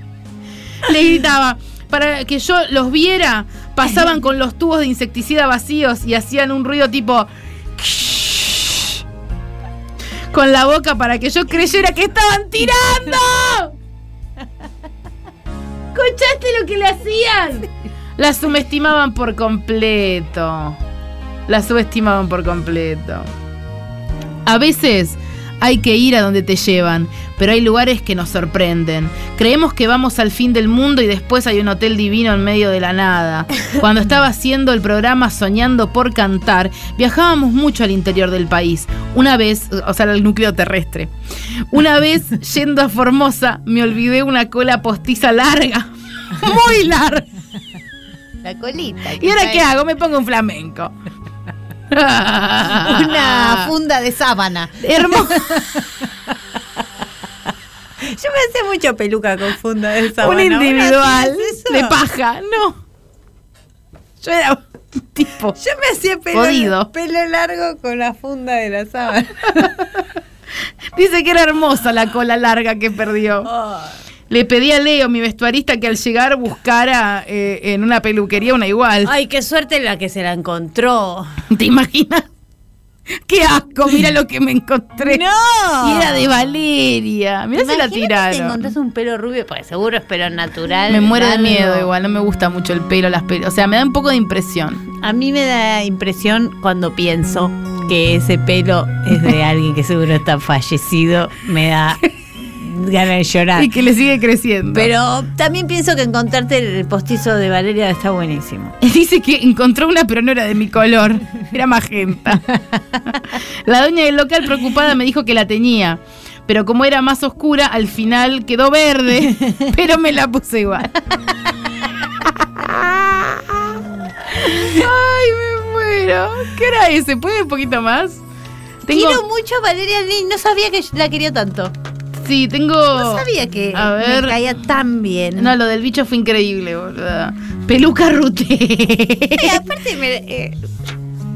Le gritaba. Para que yo los viera, pasaban con los tubos de insecticida vacíos y hacían un ruido tipo. Con la boca para que yo creyera que estaban tirando. ¿Escuchaste lo que le hacían? La subestimaban por completo. La subestimaban por completo. A veces hay que ir a donde te llevan, pero hay lugares que nos sorprenden. Creemos que vamos al fin del mundo y después hay un hotel divino en medio de la nada. Cuando estaba haciendo el programa Soñando por Cantar, viajábamos mucho al interior del país. Una vez, o sea, al núcleo terrestre. Una vez, yendo a Formosa, me olvidé una cola postiza larga. Muy larga. La colita. ¿Y ahora qué hago? Me pongo un flamenco. Una funda de sábana. Hermoso. Yo me hacía mucho peluca con funda de sábana. un individual de paja. No. Yo era un tipo. Yo me hacía pelo, largo con la funda de la sábana. Dice que era hermosa la cola larga que perdió. Le pedí a Leo, mi vestuarista, que al llegar buscara eh, en una peluquería una igual. Ay, qué suerte la que se la encontró. ¿Te imaginas? ¡Qué asco! Mira lo que me encontré. ¡No! Y era de Valeria. Mirá si la Imagínate Te tiraron. encontrás un pelo rubio, porque seguro es pelo natural. Me muero de miedo igual, no me gusta mucho el pelo, las pelos. O sea, me da un poco de impresión. A mí me da impresión cuando pienso que ese pelo es de alguien que seguro está fallecido. Me da ganas de llorar. Y que le sigue creciendo. Pero también pienso que encontrarte el postizo de Valeria está buenísimo. Dice que encontró una, pero no era de mi color. Era magenta. La doña del local preocupada me dijo que la tenía. Pero como era más oscura, al final quedó verde. Pero me la puse igual. Ay, me muero. ¿Qué era ese? ¿Puede un poquito más? Tengo, Quiero mucho a Valeria Lynn, no sabía que la quería tanto. Sí, tengo. No sabía que A ver. me caía tan bien. No, lo del bicho fue increíble, boluda. Peluca Rute. Y aparte me, eh,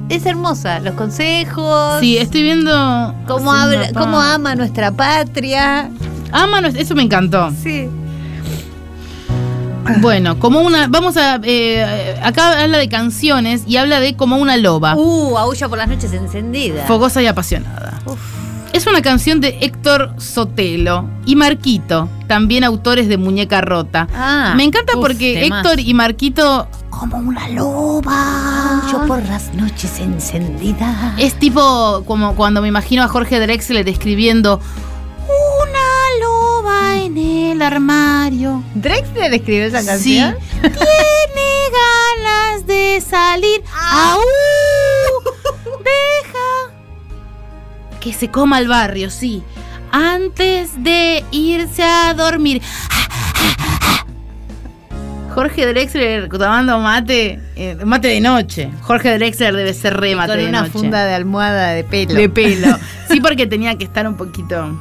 es hermosa. Los consejos. Sí, estoy viendo. Cómo, Sí, habla, papá. cómo ama nuestra patria. Ama, eso me encantó. Sí. Bueno, como una. Vamos a. eh, acá habla de canciones y habla de como una loba. Uh, aúlla por las noches encendida. Fogosa y apasionada. Uf. Es una canción de Héctor Sotelo y Marquito, también autores de Muñeca Rota. Ah, Me encanta uf, porque. Héctor y Marquito Como una loba. Aúlla por las noches encendida. es tipo como cuando me imagino a Jorge Drexler describiendo una loba en el armario. ¿Drexler escribió esa Sí. canción? Tiene ganas de salir. ¡Au! Deja que se coma el barrio, sí. Antes de irse a dormir. Jorge Drexler tomando mate, eh, mate de noche. Jorge Drexler debe ser re mate Con de una noche. funda de almohada de pelo. De pelo. Sí, porque tenía que estar un poquito.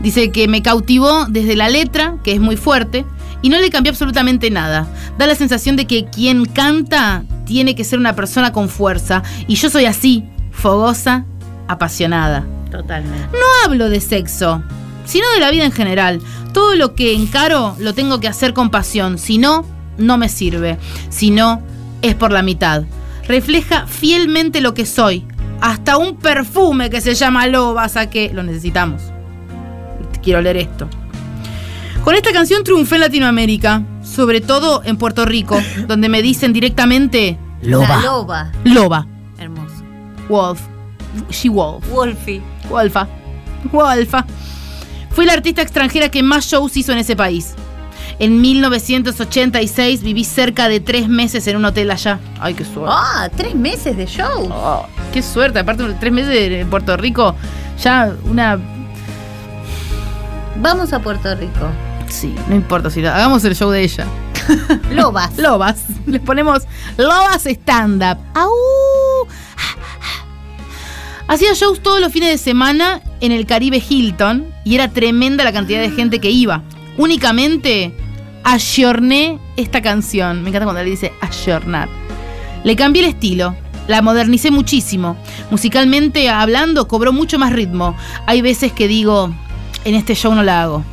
Dice que me cautivó desde la letra, que es muy fuerte, y no le cambié absolutamente nada. Da la sensación de que quien canta tiene que ser una persona con fuerza, y yo soy así, fogosa, apasionada. Totalmente. No hablo de sexo, sino de la vida en general. Todo lo que encaro lo tengo que hacer con pasión, si no, no me sirve. Si no, es por la mitad. Refleja fielmente lo que soy. Hasta un perfume que se llama Loba saqué. Lo necesitamos. Quiero leer esto. Con esta canción triunfé en Latinoamérica, sobre todo en Puerto Rico, donde me dicen directamente La loba. Loba, Hermoso. Wolf, She Wolf. Wolfie. Wolfa. Wolfa. Fui la artista extranjera que más shows hizo en ese país. En 1986 viví cerca de tres meses en un hotel allá. Ay, qué suerte. Ah, tres meses de show. Oh, qué suerte. Aparte, tres meses en Puerto Rico. Ya una. Vamos a Puerto Rico. Sí, no importa si lo- hagamos el show de ella. Lobas. Lobas. Les ponemos Lobas Stand-Up. ¡Au! Hacía shows todos los fines de semana en el Caribe Hilton y era tremenda la cantidad de gente que iba. Únicamente ayorné esta canción. Me encanta cuando le dice ayornar. Le cambié el estilo. La modernicé muchísimo. Musicalmente hablando, cobró mucho más ritmo. Hay veces que digo, en este show no la hago.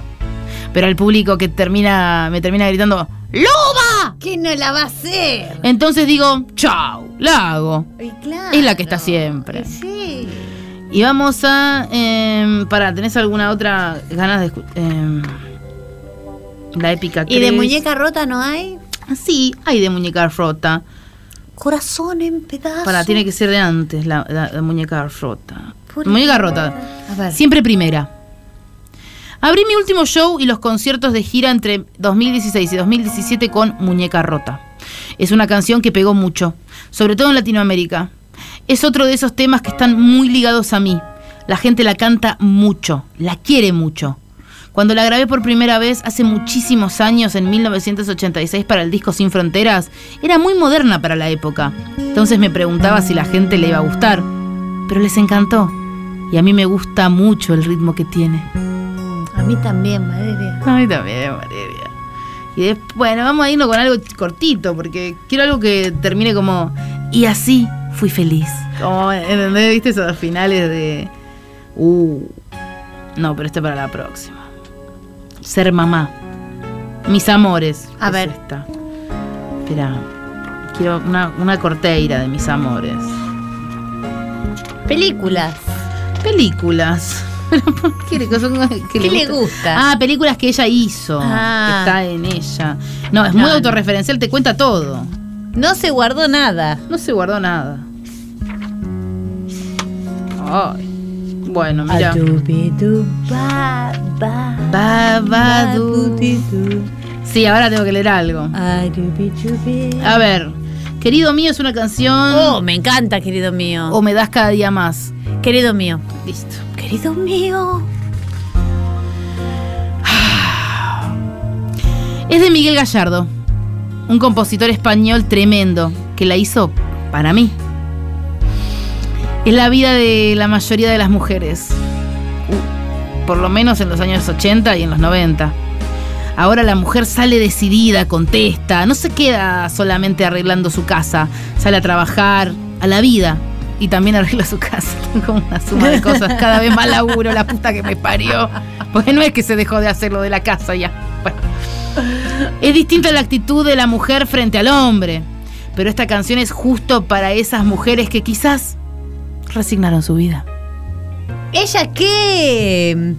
Pero al público que termina, me termina gritando, ¡Loba! ¿Qué no la va a hacer? Entonces digo, chau, la hago. Y claro. Es la que está siempre. Y Sí. Y vamos a. Eh, para, ¿tenés alguna otra ganas de escuchar? la épica ¿Y de muñeca rota no hay? Sí, hay de muñeca rota. Corazón en pedazos. Para, tiene que ser de antes la, la- la muñeca rota. Muñeca rota. Siempre primera. Abrí mi último show y los conciertos de gira entre 2016 y 2017 con Muñeca Rota. Es una canción que pegó mucho, sobre todo en Latinoamérica. Es otro de esos temas que están muy ligados a mí. La gente la canta mucho, la quiere mucho. Cuando la grabé por primera vez hace muchísimos años, en 1986, para el disco Sin Fronteras, era muy moderna para la época. Entonces me preguntaba si la gente le iba a gustar. Pero les encantó. Y a mí me gusta mucho el ritmo que tiene. A mí también, Valeria. A mí también, Valeria. Y después, bueno, vamos a irnos con algo cortito, porque quiero algo que termine como. Y así fui feliz. Como, ¿entendés? ¿Viste esos finales de. Uh. No, pero este para la próxima. Ser mamá. Mis amores. A es ver. Esta. Espera. Quiero una, una corteira de mis amores. Películas. Películas. ¿Qué, le- son- qué ¿Qué le gusta? Ah, películas que ella hizo. Ah. Que está en ella. No, es muy No, autorreferencial, te cuenta todo. No se guardó nada. No se guardó nada. Ay. Bueno, mira. Sí, ahora tengo que leer algo. A ver. Querido mío es una canción. Oh, me encanta, querido mío. O me das cada día más. Querido mío. Listo. Querido mío. Es de Miguel Gallardo, un compositor español tremendo que la hizo para mí. Es la vida de la mayoría de las mujeres, por lo menos en los años 80 y en los 90. Ahora la mujer sale decidida, contesta, no se queda solamente arreglando su casa, sale a trabajar, a la vida y también arregla su casa. Como una suma de cosas, cada vez más laburo, la puta que me parió. Porque no es que se dejó de hacer lo de la casa ya. Bueno. Es distinta la actitud de la mujer frente al hombre, pero esta canción es justo para esas mujeres que quizás resignaron su vida. Ella qué.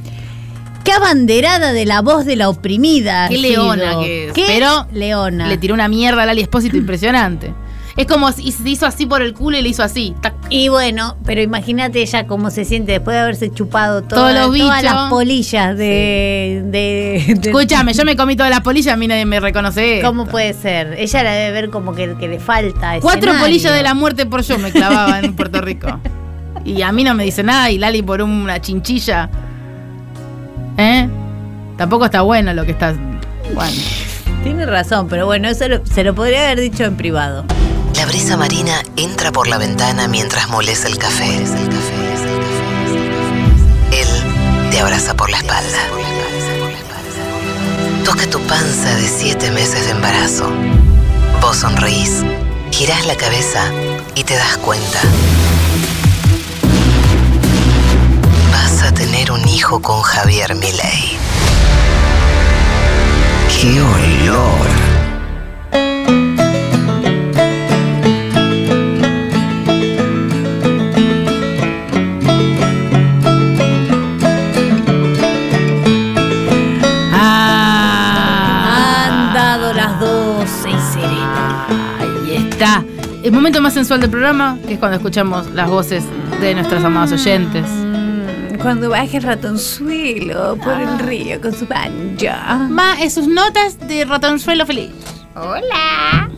Qué abanderada de la voz de la oprimida. Qué leona que es. Qué Pero leona. Le tiró una mierda a Lali Espósito impresionante. Es como si se hizo así por el culo y le hizo así. tac. Y bueno, pero imagínate ella cómo se siente después de haberse chupado toda- todas las polillas de. de, de- Escúchame, yo me comí todas las polillas, a mí nadie me reconoce. esto. ¿Cómo puede ser? Ella la debe ver como que, que le falta. Cuatro escenario. polillas de la muerte por yo me clavaba en Puerto Rico. Y a mí no me dice nada y Lali por una chinchilla. ¿Eh? Tampoco está bueno lo que está. Bueno. Tiene razón, pero bueno, eso lo- se lo podría haber dicho en privado. La brisa marina entra por la ventana mientras molece el café. Él te abraza por la espalda. Toca tu panza de siete meses de embarazo. Vos sonreís, girás la cabeza y te das cuenta. Un hijo con Javier Milei. ¡Qué olor! Ah. Han dado las 12 y serena. Ahí está. El momento más sensual del programa, que es cuando escuchamos las voces de nuestros amados oyentes. Cuando baje el ratonzuelo por el río con su banjo. Ma, en sus notas de ratonzuelo feliz. Hola,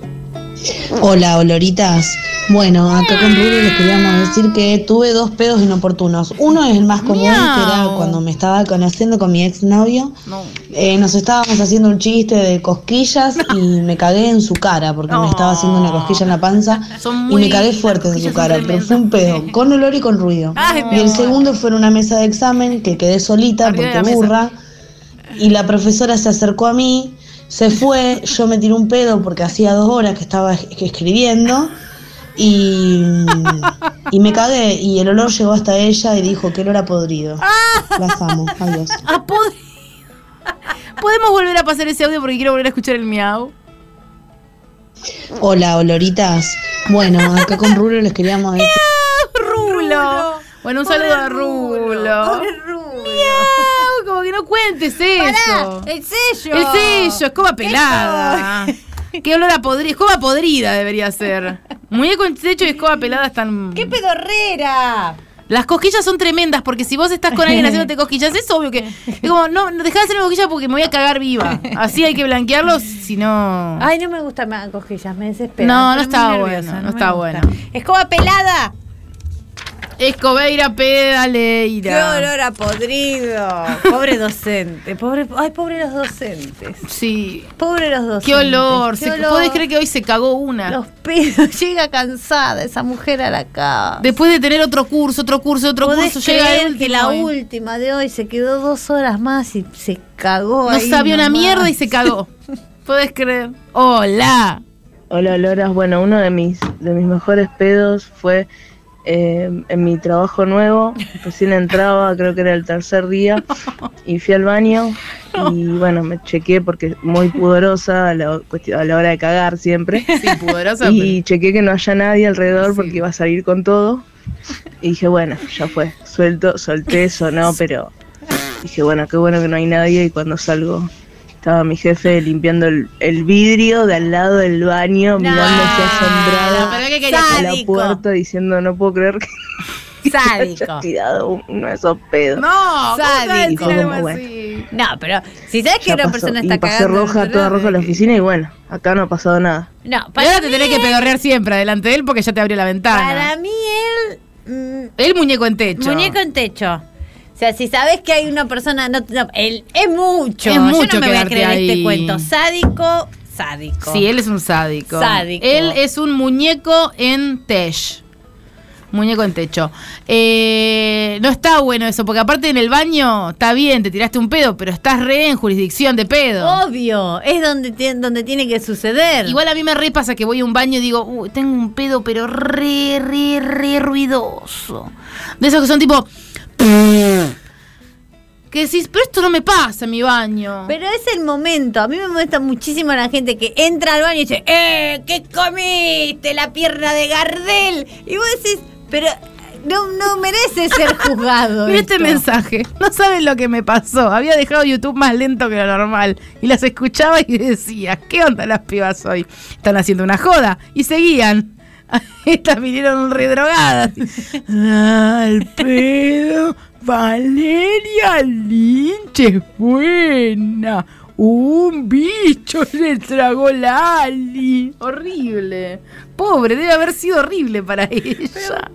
oloritas. Bueno, acá con Rubio les queríamos decir que tuve dos pedos inoportunos. Uno es el más común, que era cuando me estaba conociendo con mi exnovio. No. Eh, nos estábamos haciendo un chiste de cosquillas y me cagué en su cara porque me estaba haciendo una cosquilla en la panza y me cagué fuerte en su cara, pero fue un pedo, con olor y con ruido. Ay, y el segundo fue en una mesa de examen que quedé solita Arriba porque mesa. burra y la profesora se acercó a mí, se fue, yo me tiré un pedo porque hacía dos horas que estaba es- escribiendo y, y me cagué y el olor llegó hasta ella y dijo que olor a podrido. Las amo, adiós. Ah, podrido. ¿Podemos volver a pasar ese audio porque quiero volver a escuchar el miau? Hola, oloritas. Bueno, acá con Rulo les queríamos decir. Rulo. Bueno, un saludo a Rulo. No cuentes eso. ¡El sello! El sello, escoba pelada. Qué olor a podrida. Escoba podrida debería ser. Muñeco en techo y escoba pelada están. ¡Qué pedorrera! Las cosquillas son tremendas porque si vos estás con alguien haciéndote cosquillas, es obvio que. Es como, no, no dejá de hacerme cosquillas porque me voy a cagar viva. Así hay que blanquearlos, si no. Ay, no me gustan más cosquillas, me desespera. No, no está pone bueno, nerviosa, no me está gusta. bueno. ¡Escoba pelada! Escobeira, ¡Qué pedaleira. olor a podrido! Pobre docente. Pobre, ay, pobre los docentes. Sí. Pobre los docentes. Qué olor. Qué olor. ¿Podés creer que hoy se cagó una? Los pedos. Llega cansada esa mujer a la casa. Después de tener otro curso, otro curso, otro ¿Podés curso, llega el creer último que la última de hoy se quedó dos horas más y se cagó No ahí sabía una mierda y se cagó. ¿Podés creer? Hola. Hola Loras, bueno, uno de mis, de mis mejores pedos fue eh, en mi trabajo nuevo, recién entraba, creo que era el tercer día, y fui al baño y bueno, me chequeé porque muy pudorosa a la, a la hora de cagar siempre, Sí, pudorosa. y chequeé que no haya nadie alrededor Sí. porque iba a salir con todo, y dije, bueno, ya fue, suelto, solté eso, no, pero dije, bueno, qué bueno que no hay nadie y cuando salgo... Estaba mi jefe limpiando el, el vidrio de al lado del baño, mirándose asombrada pero ¿qué querías? a la puerta diciendo no puedo creer que Sádico. tirado uno de esos pedos. No, ¿cómo te vas a decir Sádico. No, pero si sabes que Ya una pasó. persona y está pasé cagando. roja, toda roja a la oficina y bueno, acá no ha pasado nada. No, Y para ahora te tenés que pedorrear siempre delante de él porque ya te abrió la ventana. Para mí él. mm, El muñeco en techo. muñeco en techo. O sea, si sabes que hay una persona. No, no, él, es mucho. Es Yo mucho no me voy a creer este ahí. cuento. Sádico, sádico. Sí, él es un sádico. Sádico. Él es un muñeco en tesh. Muñeco en techo. Eh, no está bueno eso, porque aparte en el baño está bien, te tiraste un pedo, pero estás re en jurisdicción de pedo. Obvio, es donde, donde tiene que suceder. Igual a mí me re pasa que voy a un baño y digo, "Uy, tengo un pedo, pero re, re, re ruidoso. De esos que son tipo. Que decís, pero esto no me pasa en mi baño. Pero es el momento. A mí me molesta muchísimo la gente que entra al baño y dice, ¡eh! ¿Qué comiste? La pierna de Gardel. Y vos decís, pero no, no merece ser juzgado. Mira este esto". mensaje. No saben lo que me pasó. Había dejado YouTube más lento que lo normal. Y las escuchaba y decía, ¿qué onda las pibas hoy? Están haciendo una joda. Y seguían. Estas vinieron redrogadas. Al pedo. Valeria Lynch es buena. Un bicho le tragó Lali. Horrible. Pobre, debe haber sido horrible para ella.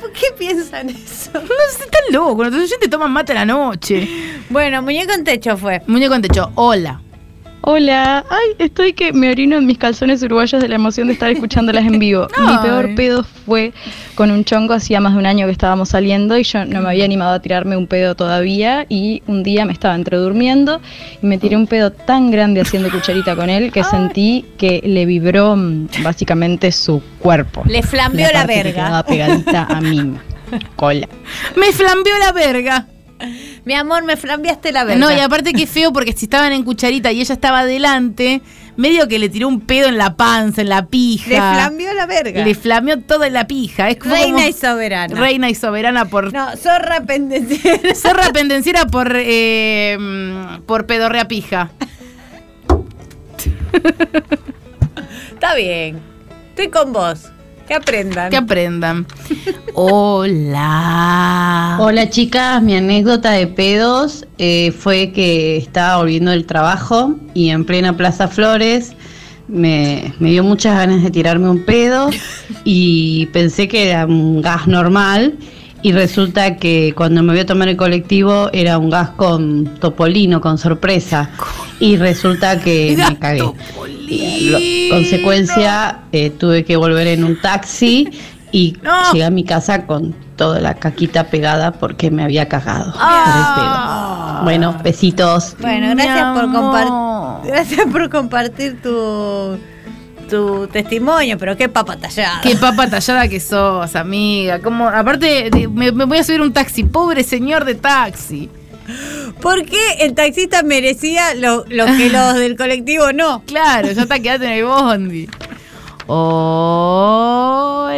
¿Por qué piensan eso? No sé, están locos. Los oyentes toman mate a la noche. Bueno, muñeco en techo fue. Muñeco en techo, hola. Hola, ay, estoy que me orino en mis calzones uruguayos de la emoción de estar escuchándolas en vivo. Mi peor pedo fue con un chongo hacía más de un año que estábamos saliendo y yo no me había animado a tirarme un pedo todavía y un día me estaba entre durmiendo y me tiré un pedo tan grande haciendo cucharita con él que sentí que le vibró mm, básicamente su cuerpo. Le flambeó la verga. pegadita a mi cola. Me flambeó la verga. Mi amor, me flambeaste la verga. No, y aparte que feo porque si estaban en cucharita y ella estaba adelante, medio que le tiró un pedo en la panza, en la pija. Le flambeó la verga. Le flameó toda la pija. Es como Reina como- y soberana. Reina y soberana por. No, zorra pendenciera. Serra pendenciera por. eh, por pedorrea pija. Está bien. Estoy con vos. Que aprendan. Que aprendan. Hola. Hola chicas, mi anécdota de pedos eh, fue que estaba volviendo del trabajo y en plena Plaza Flores me, me dio muchas ganas de tirarme un pedo y pensé que era un gas normal y resulta que cuando me voy a tomar el colectivo era un gas con topolino, con sorpresa y resulta que me cagué. Topolino. Consecuencia, eh, tuve que volver en un taxi y No. llegué a mi casa con toda la caquita pegada porque me había cagado. Ah. Bueno, besitos. Bueno, gracias por. Gracias por compartir tu tu testimonio, pero qué papa tallada. Qué papa tallada que sos, amiga. Como, aparte, me voy a subir un taxi. Pobre señor de taxi. ¿Por qué el taxista merecía lo, lo que los del colectivo no? Claro, ya está, quedate en el bondi. Hola.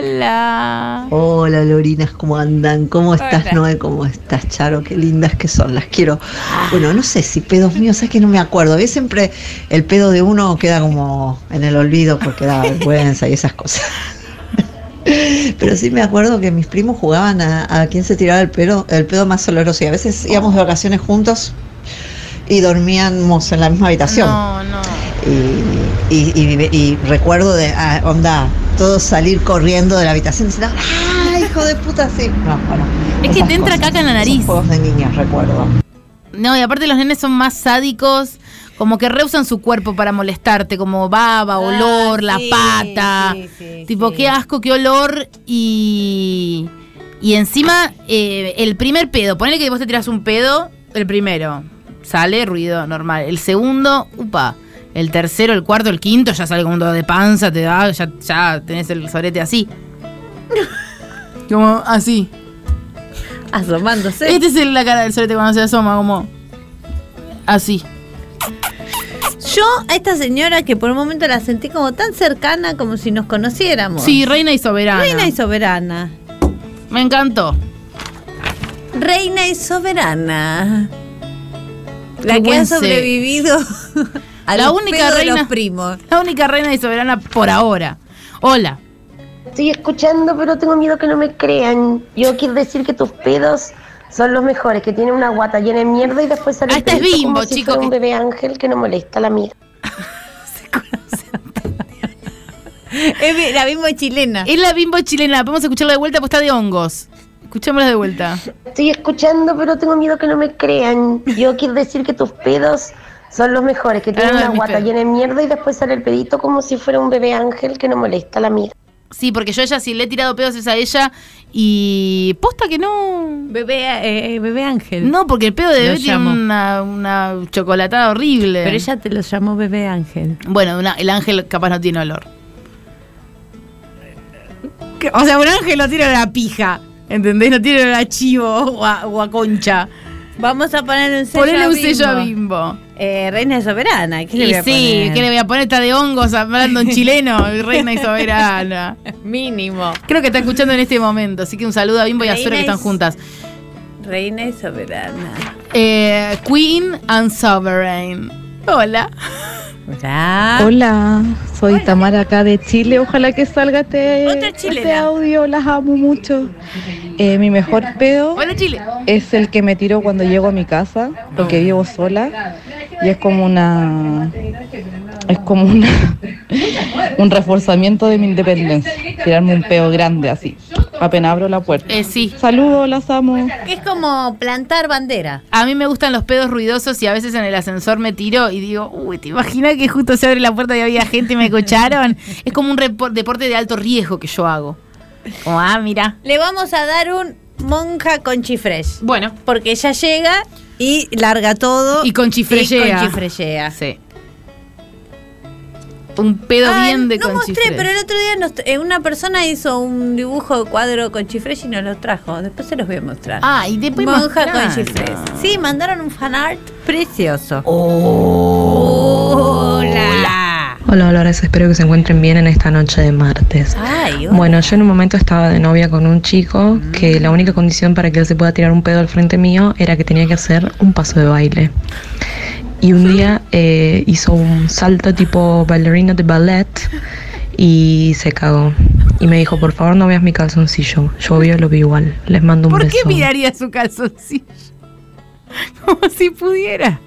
Hola Lorinas, ¿cómo andan? ¿Cómo estás, Hola. Noé? ¿Cómo estás, Charo? Qué lindas que son, las quiero. Bueno, no sé si pedos míos, es que no me acuerdo. A veces siempre el pedo de uno queda como en el olvido porque da vergüenza y esas cosas. Pero sí me acuerdo que mis primos jugaban a, a quién se tiraba el pedo, el pedo más oloroso. Y a veces íbamos de vacaciones juntos y dormíamos en la misma habitación. No, no. Y, y- y- y recuerdo de, ah, onda, todos salir corriendo de la habitación diciendo, ¡ah, hijo de puta! Sí. No, bueno, Es que te entra cosas. caca en la nariz. juegos de niños, recuerdo. No, y aparte los nenes son más sádicos, como que reusan su cuerpo para molestarte, como baba, olor, Ah, la sí, pata. sí, sí, tipo, sí. qué asco, qué olor. Y. Y encima, eh, el primer pedo, ponele que vos te tiras un pedo, el primero, sale ruido normal. El segundo, upa. El tercero, el cuarto, el quinto, ya sale como un dolor de panza, te da, ya, ya tenés el sorete así. Como así. Asomándose. Este es el- la cara del sorete cuando se asoma, como. Así. Yo a esta señora que por un momento la sentí como tan cercana como si nos conociéramos. Sí, reina y soberana. Reina y soberana. Me encantó. Reina y soberana. La que ha sobrevivido a La los única de reina- los primos. La única reina y soberana por ahora. Hola. Estoy escuchando, pero tengo miedo que no me crean. Yo quiero decir que tus pedos son los mejores, que tienen una guata llena de mierda y después sale Ah, el esta es Bimbo, como si chico, fuera un bebé ángel que no molesta a la mía. Es la misma chilena. Es la bimbo chilena. Podemos escucharla de vuelta, pues está de hongos. Escuchémosla de vuelta. Estoy escuchando, pero tengo miedo que no me crean. Yo quiero decir que tus pedos son los mejores, que tienen Ah, una guata llena de mierda y después sale el pedito como si fuera un bebé ángel que no molesta a la mía. Sí, porque yo a ella sí le he tirado pedos es a ella y posta que no. Bebé, eh, bebé Ángel. No, porque el pedo de Lo bebé tiene una, una chocolatada horrible. Pero ella te lo llamó bebé Ángel. Bueno, una- el ángel capaz no tiene olor. O sea, un ángel no tiene la pija. ¿Entendés? No tiene a chivo o a, o a concha. Vamos a ponerle un sello Ponele a un sello a Bimbo. Eh, reina soberana. ¿Qué le Y voy a sí, poner? ¿qué le voy a poner? Está de hongos hablando en chileno, reina y soberana. Mínimo. Creo que está escuchando en este momento, así que un saludo a Bimbo y a Sora que están y- juntas. Reina y soberana. Eh, Queen and Sovereign. Hola. Hola. Hola, soy Tamara acá de Chile. Ojalá que salga este, este audio, las amo mucho. Eh, mi mejor pedo Hola, Chile. es el que me tiro cuando llego a mi casa, porque vivo sola y es como una es como una un reforzamiento de mi independencia, tirarme un pedo grande así, apenas abro la puerta. Eh, sí. Saludos, las amo. Que es como plantar bandera. A mí me gustan los pedos ruidosos y a veces en el ascensor me tiro y digo, uy, ¿te imaginas que justo se abre la puerta y había gente y me escucharon? Es como un deporte de alto riesgo que yo hago. Como, ah, mira. Le vamos a dar un monja con chifres. Bueno. Porque ella llega y larga todo. Y con chifrellea. Y con chifrellea. Sí. Un pedo Ay, bien de no mostré, pero el otro día nos- eh, una persona hizo un dibujo de cuadro con chifres y nos lo trajo. Después se los voy a mostrar. Ah, y después Monja mostralo. con chifres. Sí, mandaron un fanart precioso. Oh. Hola. Hola Dolores, espero que se encuentren bien en esta noche de martes. Ay, hola. Bueno, yo en un momento estaba de novia con un chico que la única condición para que él se pueda tirar un pedo al frente mío era que tenía que hacer un paso de baile. Y un día eh, hizo un salto tipo bailarina de ballet y se cagó. Y me dijo, por favor no veas mi calzoncillo. Yo obvio lo vi igual. Les mando un ¿Por beso. qué miraría su calzoncillo? Como si pudiera.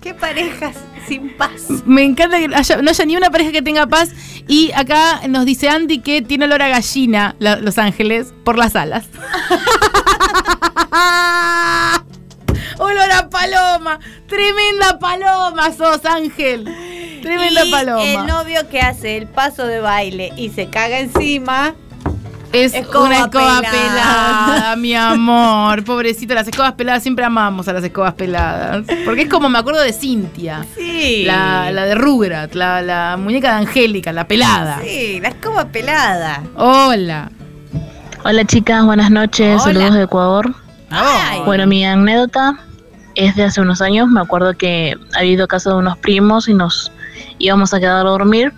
Qué parejas sin paz. Me encanta que haya- no haya ni una pareja que tenga paz. Y acá nos dice Andy que tiene olor a gallina, la- Los Ángeles, por las alas. olor a paloma. Tremenda paloma sos, Ángel. Tremenda Y paloma. El novio que hace el paso de baile y se caga encima. Es Escoba una escoba pelada. pelada. mi amor. Pobrecito, las escobas peladas, siempre amamos a las escobas peladas. Porque es como me acuerdo de Cintia. Sí. La, la de Rugrat, la, la muñeca de Angélica, la pelada. Sí, la escoba pelada. Hola. Hola chicas, buenas noches, Hola. saludos de Ecuador. Ay. Bueno, mi anécdota es de hace unos años, me acuerdo que había ido a casa de unos primos y nos íbamos a quedar a dormir.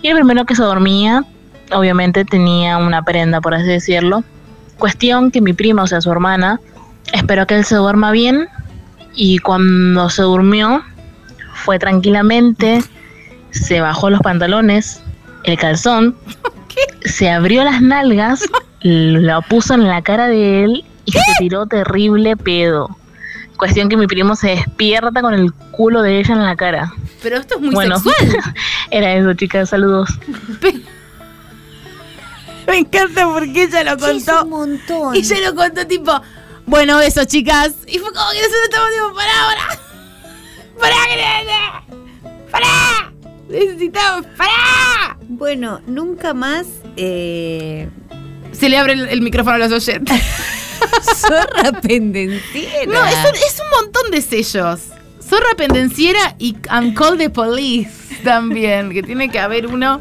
Y el primero que se dormía, obviamente tenía una prenda, por así decirlo. Cuestión que mi prima, o sea, su hermana, esperó que él se duerma bien y cuando se durmió, fue tranquilamente, se bajó los pantalones, el calzón, se abrió las nalgas, lo puso en la cara de él y se tiró terrible pedo. Cuestión que mi primo se despierta con el culo de ella en la cara. Pero esto es muy bueno, sexual. era eso, chicas, saludos. Me encanta porque ella lo Sí, es contó. un montón. Y ella lo contó tipo, bueno, eso, chicas. Y fue como que nosotros estamos tipo, pará ahora. Pará, que Pará. Necesitamos, pará. Bueno, nunca más. Eh, Se le abre el, el micrófono a los oyentes. Zorra pendenciera. No, es un, es un montón de sellos. Zorra pendenciera y and call the police también, que tiene que haber uno.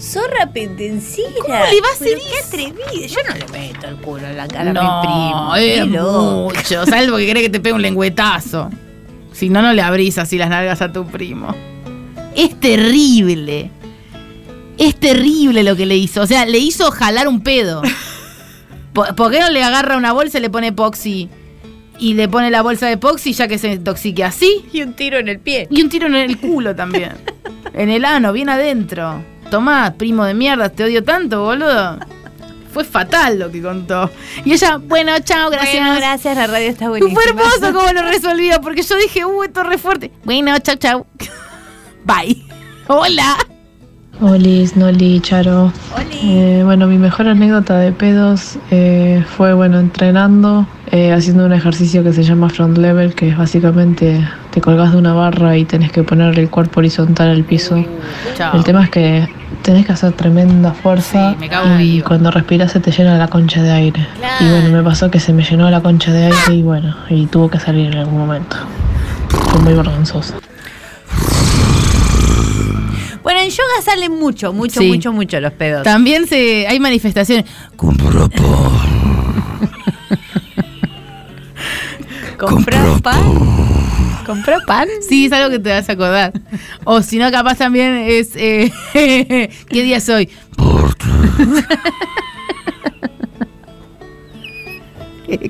Zorra pendenciera. ¿Cómo le va a hacer qué atrevido. Yo no le meto el culo en la cara no, a mi primo. loco. mucho. Salvo que cree que te pegue un lengüetazo. Si no, no le abrís así las nalgas a tu primo. Es terrible. Es terrible lo que le hizo. O sea, le hizo jalar un pedo. Po- ¿Por qué no le agarra una bolsa y le pone epoxi? Y le pone la bolsa de epoxi ya que se intoxique así. Y un tiro en el pie. Y un tiro en el culo también. en el ano, bien adentro. Tomá, primo de mierda, te odio tanto, boludo. Fue fatal lo que contó. Y ella, bueno, chao, gracias. Bueno, gracias, la radio está buenísima. Fue hermoso cómo lo resolvió, porque yo dije, uh, esto es re fuerte. Bueno, chau, chau. Bye. Hola. Olis, Noli, Charo. Eh, bueno, mi mejor anécdota de pedos eh, fue, bueno, entrenando, eh, haciendo un ejercicio que se llama front level, que es básicamente te colgas de una barra y tenés que ponerle el cuerpo horizontal al piso. Chao. El tema es que tenés que hacer tremenda fuerza Sí, me cago y cuando respiras se te llena la concha de aire. Y bueno, me pasó que se me llenó la concha de aire y bueno, y tuvo que salir en algún momento. Fue muy vergonzoso. Bueno, en yoga salen mucho, mucho, Sí. mucho, mucho los pedos. También se, hay manifestaciones. ¿Comprás pan? ¿Comprás pan? Sí, es algo que te vas a acordar. O si no, capaz también es. eh, ¿Qué día soy?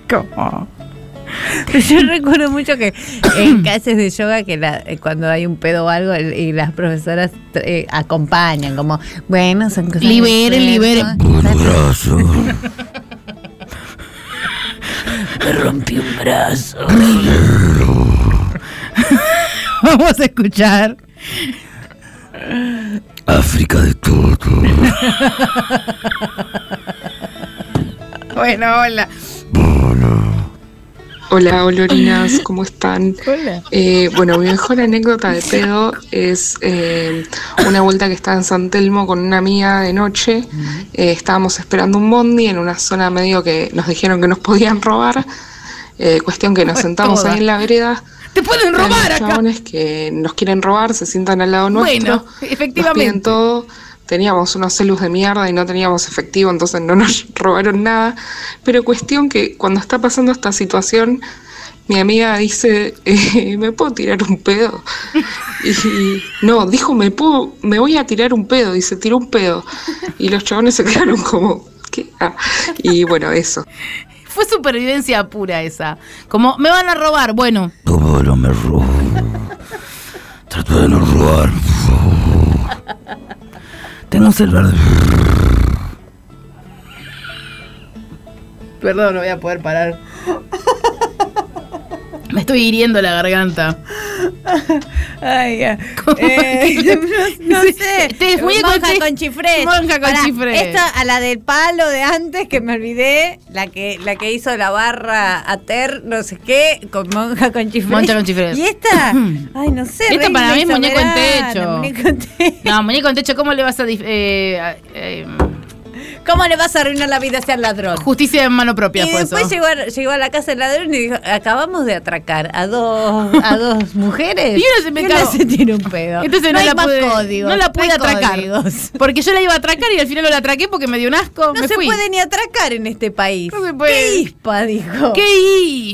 ¿Cómo? Yo recuerdo mucho que en clases de yoga que la- eh, cuando hay un pedo o algo y las profesoras eh, acompañan como bueno son cosas del Liberen, cuerpo. liberen. Me rompí un brazo. Vamos a escuchar. África de todo. Bueno, hola. Hola, olorinas, ¿cómo están? Hola. Eh, bueno, mi mejor anécdota de pedo es eh, una vuelta que estaba en San Telmo con una amiga de noche. Eh, estábamos esperando un bondi en una zona medio que nos dijeron que nos podían robar. Eh, cuestión que nos Pues sentamos ahí en la vereda. ¡Te pueden robar los acá! chabones que nos quieren robar, se sientan al lado nuestro. Bueno, Nos piden efectivamente. todo. Teníamos unos celus de mierda y no teníamos efectivo, entonces no nos robaron nada. Pero cuestión que cuando está pasando esta situación, mi amiga dice, eh, ¿me puedo tirar un pedo? Y no, dijo, me puedo, me voy a tirar un pedo, y se tiró un pedo. Y los chabones se quedaron como, ¿qué? Ah, Y bueno, eso. Fue supervivencia pura esa. Como, me van a robar. Bueno, Todo no me robo. Trato de no robar. Un celular de... perdón, no voy a poder parar. Me estoy hiriendo la garganta. Ay, ya. Eh, no, sé. este es muñeco monja con chifres. monja con chifres. Esta a la del palo de antes que me olvidé, la que la que hizo la barra Ater, no sé qué, con monja con chifres. Monja con chifres. Y esta, ay, no sé. Esta para mí es muñeco en techo. muñeco en techo. No, muñeco en techo, ¿cómo le vas a... eh, eh, ¿Cómo le vas a arruinar la vida a ser ladrón? justicia en mano propia Y fue después eso. llegó a, llegó a la casa del ladrón y dijo, acabamos de atracar a dos, a dos mujeres. Y una se me cagó. se tiene un pedo. Entonces no, hay la más pude, códigos, no la pude hay atracar. códigos. Porque yo la iba a atracar y al final no la atraqué porque me dio un asco. No me se fui. puede ni atracar en este país. No se puede. ¿Qué ispa, dijo? ¡Qué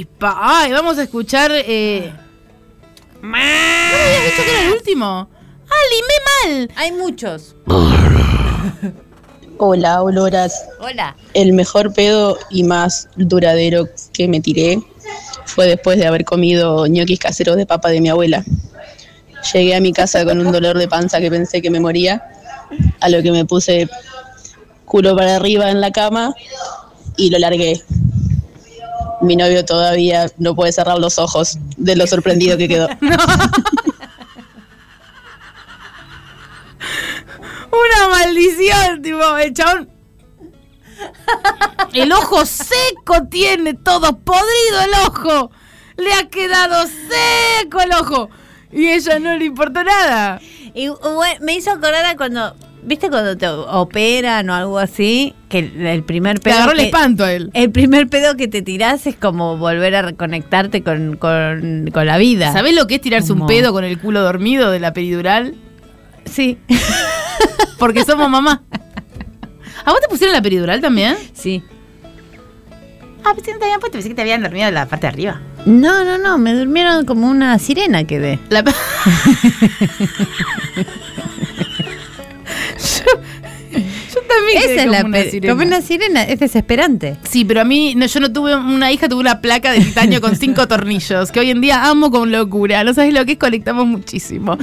ispa! Ay, vamos a escuchar. Eh... ¿No me habías dicho que era el último? ¡Ah, limé mal! Hay muchos. Hola, oloras. Hola. El mejor pedo y más duradero que me tiré fue después de haber comido ñoquis caseros de papa de mi abuela. Llegué a mi casa con un dolor de panza que pensé que me moría, a lo que me puse culo para arriba en la cama y lo largué. Mi novio todavía no puede cerrar los ojos de lo sorprendido que quedó. Una maldición, tipo, el chabón. El ojo seco tiene todo podrido el ojo. Le ha quedado seco el ojo. Y a ella no le importó nada. Y bueno, me hizo acordar a cuando, ¿viste cuando te operan o algo así? Que el, el primer Te pedo. agarró el espanto a él. El primer pedo que te tirás es como volver a reconectarte con, con, con la vida. ¿Sabés lo que es tirarse un pedo con el culo dormido de la peridural? Sí. Porque somos mamá. ¿A vos te pusieron la peridural también? Sí. Ah, pensé que no te habían puesto, pensé que te habían dormido en la parte de arriba. No, no, no, me durmieron como una sirena quedé. La... yo, también Esa es la una sirena. como una sirena, es desesperante. Sí, pero a mí, no, yo no tuve una hija, tuve una placa de titanio con cinco tornillos, que hoy en día amo con locura. No sabes lo que es, conectamos muchísimo.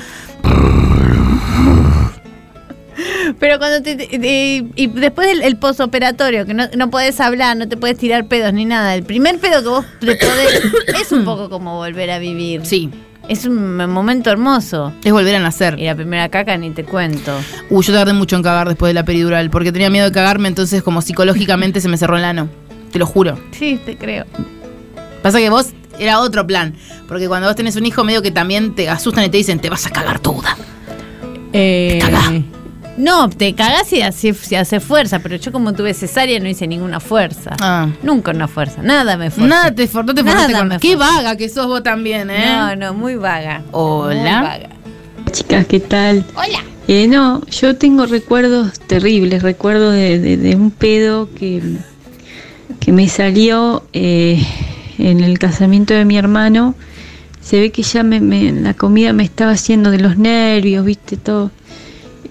Pero cuando te, te- te- y después del el posoperatorio, que no, no puedes hablar, no te puedes tirar pedos ni nada. El primer pedo que vos te podés es un poco como volver a vivir. Sí. Es un momento hermoso. Es volver a nacer. Y la primera caca ni te cuento. Uh, yo tardé mucho en cagar después de la peridural, porque tenía miedo de cagarme, entonces como psicológicamente se me cerró el ano. Te lo juro. Sí, te creo. Pasa que vos era otro plan, porque cuando vos tenés un hijo medio que también te asustan y te dicen, te vas a cagar toda. Eh, No, te cagás si hace, si hace fuerza, pero yo como tuve cesárea no hice ninguna fuerza. Ah. Nunca una fuerza, nada me fuerza. Nada te, for- no te Nada con- me Qué vaga que sos vos también, ¿eh? No, no, muy vaga. Hola. Muy vaga. Chicas, ¿qué tal? Hola. Eh, no, yo tengo recuerdos terribles, recuerdos de, de- de un pedo que, que me salió eh, en el casamiento de mi hermano. Se ve que ya me, me- la comida me estaba haciendo de los nervios, viste, todo.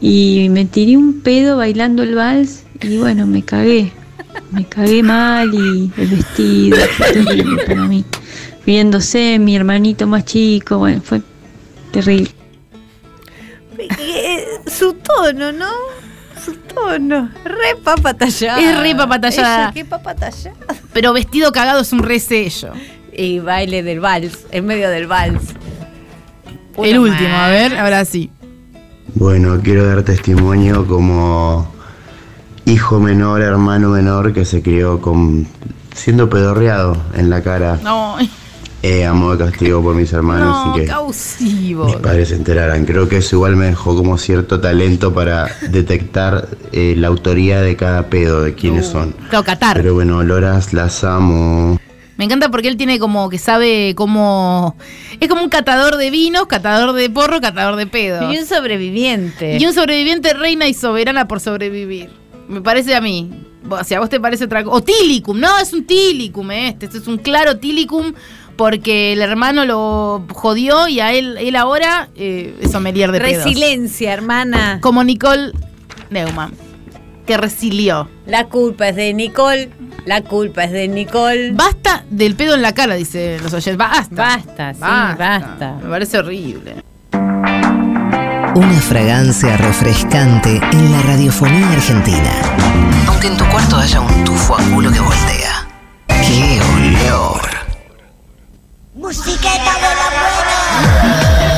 Y me tiré un pedo bailando el vals y bueno, me cagué. Me cagué mal y el vestido fue terrible para mí. Viéndose mi hermanito más chico, bueno, fue terrible. Eh, Su tono, ¿no? Su tono. Re papa tallada. Es re papa tallada. Ella, qué papa tallada. Pero vestido cagado es un resello. Y baile del vals, en medio del vals. El último, más. a ver, ahora sí. Bueno, quiero dar testimonio como hijo menor, hermano menor que se crió con siendo pedorreado en la cara No, eh, a modo de castigo por mis hermanos no, y que causivo. mis padres se enteraran. Creo que eso igual me dejó como cierto talento para detectar eh, la autoría de cada pedo, de quiénes son. Claro, Qatar. Pero bueno, Loras, las amo. Me encanta porque él tiene como que sabe cómo. Es como un catador de vinos, catador de porro, catador de pedos. Y un sobreviviente. Y un sobreviviente reina y soberana por sobrevivir. Me parece a mí. O sea, a vos te parece otra cosa. O tilicum. No, es un tilicum este. Este es un claro tilicum porque el hermano lo jodió y a él, él ahora eh, es sommelier de pedos. Resiliencia, hermana. Como Nicole Neumann, que resilió. La culpa es de Nicole. La culpa es de Nicole. Basta del pedo en la cara, dice los oyentes. Basta. Basta, sí, basta. Me parece horrible. Una fragancia refrescante en la radiofonía argentina. Aunque en tu cuarto haya un tufo a culo que voltea. ¡Qué olor! Musiqueta de la buena.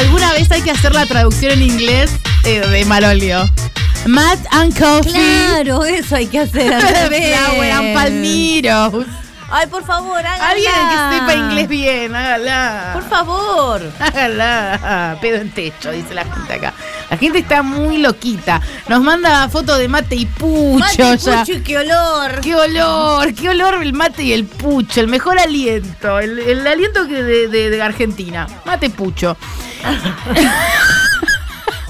¿Alguna vez hay que hacer la traducción en inglés eh, de Marolio? Matt and Coffee. Claro, eso hay que hacer. Flower and Palmiro. Ay, por favor, hágala. Alguien que sepa inglés bien, hágala. Por favor. Hágala. Pedo en techo, dice la gente acá. La gente está muy loquita. Nos manda fotos de mate y pucho Mate, ya. pucho y qué olor. ¡Qué olor! ¡Qué olor el mate y el pucho! El mejor aliento. El, el aliento que de, de- de Argentina. Mate pucho.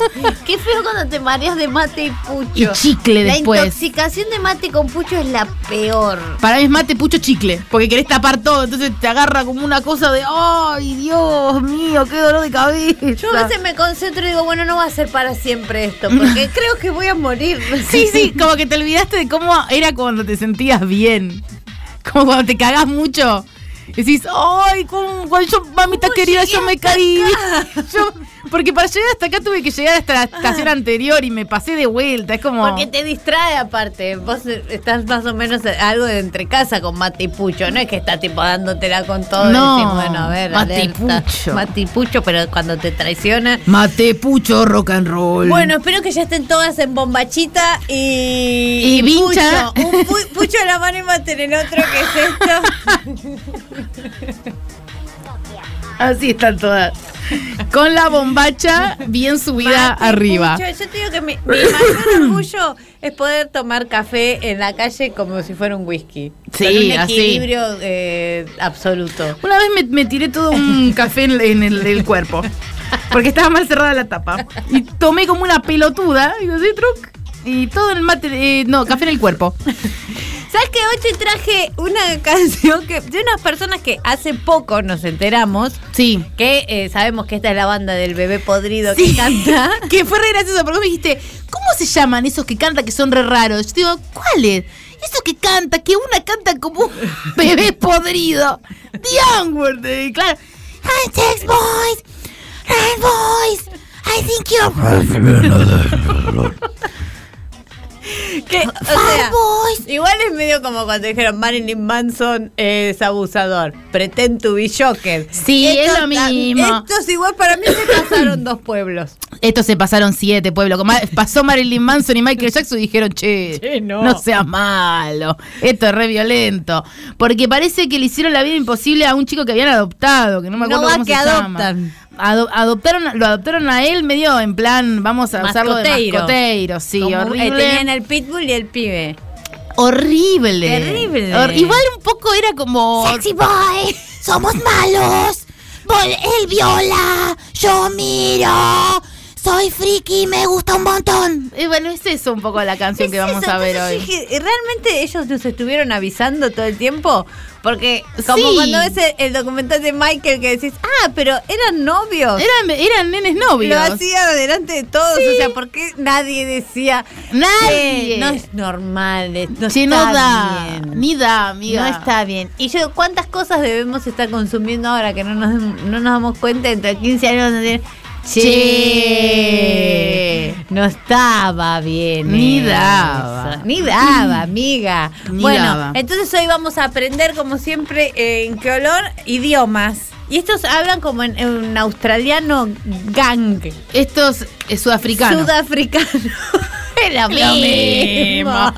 Qué feo cuando te mareas de mate y pucho. Y chicle La después. intoxicación de mate con pucho es la peor. Para mí es mate pucho chicle. Porque querés tapar todo. Entonces te agarra como una cosa de. ¡Ay, Dios mío! ¡Qué dolor de cabeza! Yo a veces me concentro y digo, bueno, no va a ser para siempre esto, porque creo que voy a morir. Sí, sí, como que te olvidaste de cómo era cuando te sentías bien. Como cuando te cagás mucho. Decís, ay, ¿cómo- cuando yo, mamita querida, yo me caí. Yo- porque para llegar hasta acá tuve que llegar hasta la estación anterior y me pasé de vuelta. Es como. Porque te distrae aparte. Vos estás más o menos algo de entre casa con mate y pucho. No es que estás tipo dándotela con todo. y No, decís, bueno, a ver, mate y alerta. pucho. Mate y pucho, pero cuando te traiciona. Mate, pucho, rock and roll. Bueno, espero que ya estén todas en bombachita y. Y vincha. Pucho. Un pu- pucho en la mano y mate en el otro, que es esto? Así están todas. Con la bombacha bien subida Mate arriba. pucho. Yo te digo que mi, mi mayor orgullo es poder tomar café en la calle como si fuera un whisky. Sí, un así. equilibrio eh, absoluto. Una vez me, me tiré todo un café en, en el, el cuerpo. Porque estaba mal cerrada la tapa. Y tomé como una pelotuda. Y así, truc. Y todo el mate. eh, no, café en el cuerpo. ¿Sabes que hoy te traje una canción que de unas personas que hace poco nos enteramos? Sí. Que eh, sabemos que esta es la banda del bebé podrido que canta. que fue re gracioso porque vos me dijiste, ¿cómo se llaman esos que cantan que son re raros? Yo digo, ¿cuáles? Eso que canta, que una canta como un bebé podrido. The Onward, eh, claro. Hi, Tex Boys. Hi, Boys. I think you're... Que, o sea, igual es medio como cuando dijeron Marilyn Manson es abusador. Pretend to be Joker. Sí, es lo mismo. Estos igual para mí se casaron dos pueblos. Estos se pasaron siete, pueblo. Como Pasó Marilyn Manson y Michael Jackson y dijeron, che, no. no. seas malo. Esto es re violento. Porque parece que le hicieron la vida imposible a un chico que habían adoptado, que no me acuerdo No va cómo que se adoptan. llama. Ado- adoptaron, lo adoptaron a él medio en plan, vamos a usarlo de Mascoteiro. mascoteiro, sí, Como, eh, horrible. tenían el pitbull y el pibe. Horrible. Terrible. Hor- igual un poco era como. Sexy boy, somos malos. Vol- él viola, yo miro. Soy friki, me gusta un montón. Eh, bueno, es eso un poco la canción que vamos Eso, a ver entonces hoy. dije, ¿Realmente ellos nos estuvieron avisando todo el tiempo? Porque como Sí. cuando ves el, el documental de Michael que decís, ah, pero eran novios. Eran, eran nenes novios. Lo hacía delante de todos. Sí. O sea, ¿por qué nadie decía? Nadie. "Eh, no es normal. No Sí, está no da. bien". Ni da, amiga. No está bien. Y yo, ¿cuántas cosas debemos estar consumiendo ahora que no nos, no nos damos cuenta dentro de 15 años? decir, Che, no estaba bien. Ni eso". daba. Ni daba, amiga. Ni bueno, daba. entonces hoy vamos a aprender, como siempre, eh, en qué olor, idiomas. Y estos hablan como en, en australiano gang. Estos es sudafricano. Sudafricano. es lo mismo.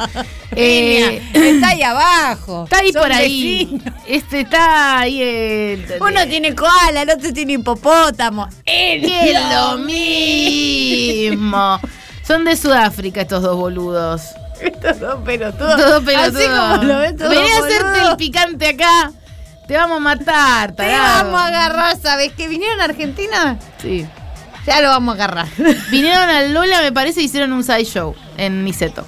Eh, está ahí abajo. Está ahí Son por ahí. vecinos. Este está ahí. Uno tiene koala, el otro tiene hipopótamo. Es lo mismo. Son de Sudáfrica estos dos boludos. Estos dos pelotudos. Todos pelotudos. Así como lo ves, todos Vení a hacerte el picante acá. Te vamos a matar, Te vamos a agarrar, ¿sabes que vinieron a Argentina? Sí. Ya lo vamos a agarrar. Vinieron al Lola, me parece, y hicieron un side show en Niceto.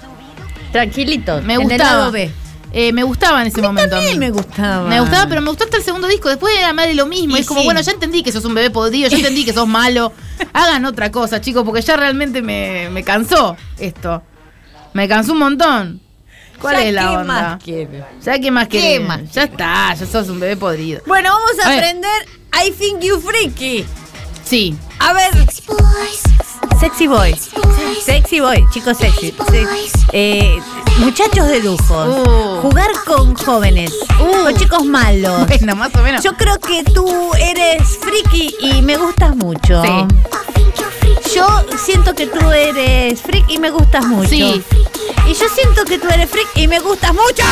Tranquilito. Me gustaba. B. Eh, me gustaba en ese momento. a mí. me gustaba. Me gustaba, pero me gustó hasta el segundo disco. Después era más de lo mismo. Y es como, sí. bueno, ya entendí que sos un bebé podrido, ya entendí que sos malo. Hagan otra cosa, chicos, porque ya realmente me, me cansó esto. Me cansó un montón. ¿Cuál Ya, es la ¿qué onda? más quiere? ¿Ya qué más ¿Qué querés? más Ya está, ya sos un bebé podrido. Bueno, vamos a, A aprender I Think You Freaky. Sí. A ver. Sexy boy. Sexy boy, chicos sexy. Se- eh, muchachos de lujo. Uh. Jugar con jóvenes. Con chicos malos. Bueno, más o menos. Yo creo que tú eres friki y me gustas mucho. Sí. Yo siento que tú eres freak y me gustas mucho. Sí. Y yo siento que tú eres freak y me gustas mucho.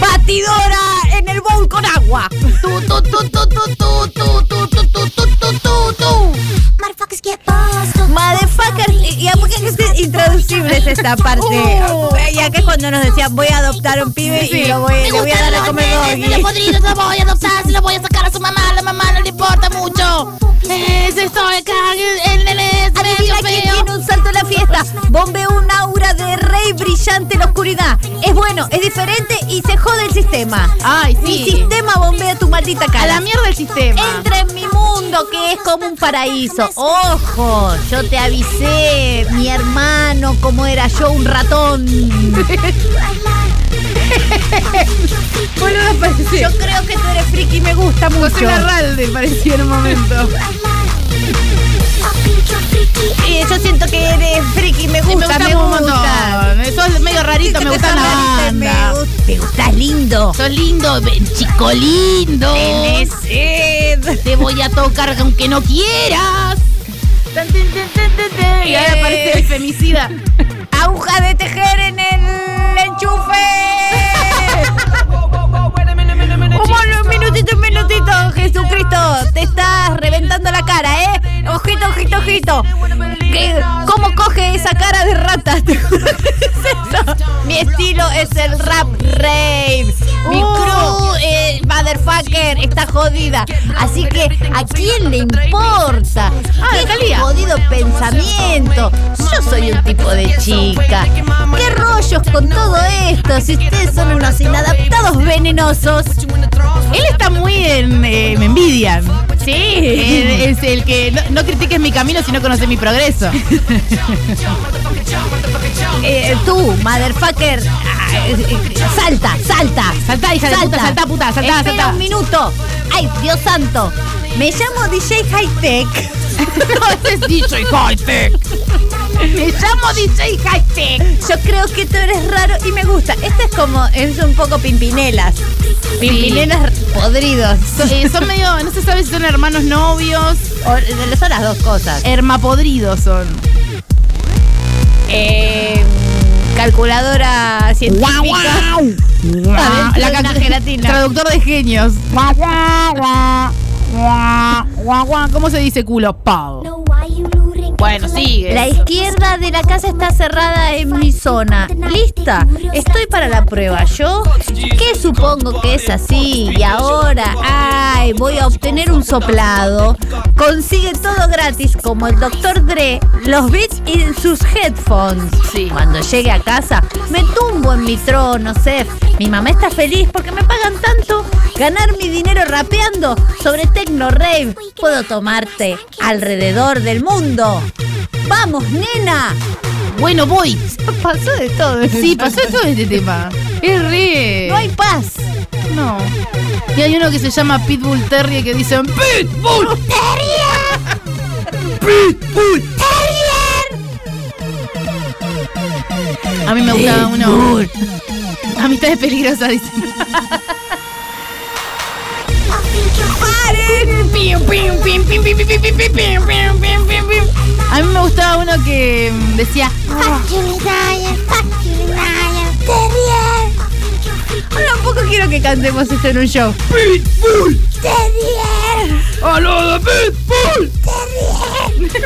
Batidora en el bowl con agua. Motherfucker, y y a poco que es intraducible es esta parte. Y acá es cuando nos decían voy a adoptar un pibe y lo voy, a dar a comer Se lo doggy. podrido, se lo voy a adoptar, se lo voy a sacar a su mamá, la mamá no le importa mucho. Es esto acá, el es medio Adivina quién tiene un salto en la fiesta. Bombea un aura de rey brillante en la oscuridad. Es bueno, es diferente y se jode el sistema. Ay, sí. Mi sistema bombea tu maldita cara. A la mierda el sistema. Entra en mi mundo que es como un paraíso. Ojo, yo te avisé, mi hermano, cómo era yo un ratón. Boludo, parecía. Yo creo que tú eres friki y me gusta mucho. José Larralde parecía en un momento. Yo siento que eres friki y me gusta, me gusta un montón. Sos medio rarito, me gusta la banda. Me, gust- me gustas lindo. Sos lindo, chico lindo. Tenés sed. Te voy a tocar aunque no quieras. Y ahora aparece el femicida. Aguja de tejer en el enchufe. Te estás reventando la cara, ¿eh? Ojito, ojito, ojito. ¿Qué- ¿Cómo coge esa cara de rata? Mi estilo es el rap rave. Mi Oh. crew, eh, motherfucker, está jodida. Así que, ¿a quién le importa? Ah, ¿Qué jodido pensamiento? Yo soy un tipo de chica. ¿Qué rollos con todo esto? Si ustedes son unos inadaptados venenosos. Él está muy en. eh, me envidian. Sí. Eh, es el que no, no critiques mi camino si no conoces mi progreso. Eh, tú, motherfucker, ah, salta, salta. Saltá, hija de puta, saltá, puta, saltá, Espera saltá. un minuto. Ay, Dios santo. Me llamo DJ High Tech. no, ese es DJ Hightech. Me llamo DJ Hashtag. Yo creo que tú eres raro y me gusta. Este es como, es un poco pimpinelas. Pimpinelas podridos. Son, eh, son medio, no se sabe si son hermanos novios. O- son las dos cosas. Hermapodridos son. Eh, calculadora científica. Adentro La de una can- gelatina. Traductor de genios. ¿Cómo se dice culo? Pau. Bueno, sigue. La izquierda de la casa está cerrada en mi zona. ¿Lista? Estoy para la prueba. Yo, que supongo que es así. Y ahora, ay, voy a obtener un soplado. Consigue todo gratis, como el Dr. Dre, los beats y sus headphones. Cuando llegue a casa, me tumbo en mi trono, Sef. Mi mamá está feliz porque me pagan tanto. Ganar mi dinero rapeando sobre Tecno Rave. Puedo tomarte alrededor del mundo. ¡Vamos, nena! Bueno, voy. Pasó de todo. Sí, pasó de todo este tema. Es re. No hay paz. No. Y hay uno que se llama Pitbull Terrier que dicen Pitbull Pitbull A mí me gustaba uno. Amistades peligrosas, dice. ¡Paren! Pim, pim, pim, pim, pim, pim, pim, pim, pim, pim, pim, pim, pim, pim. A mí me gustaba uno que decía Ahora un poco quiero que cantemos esto en un show. Pitbull Terrier. ¡Aló de Pitbull!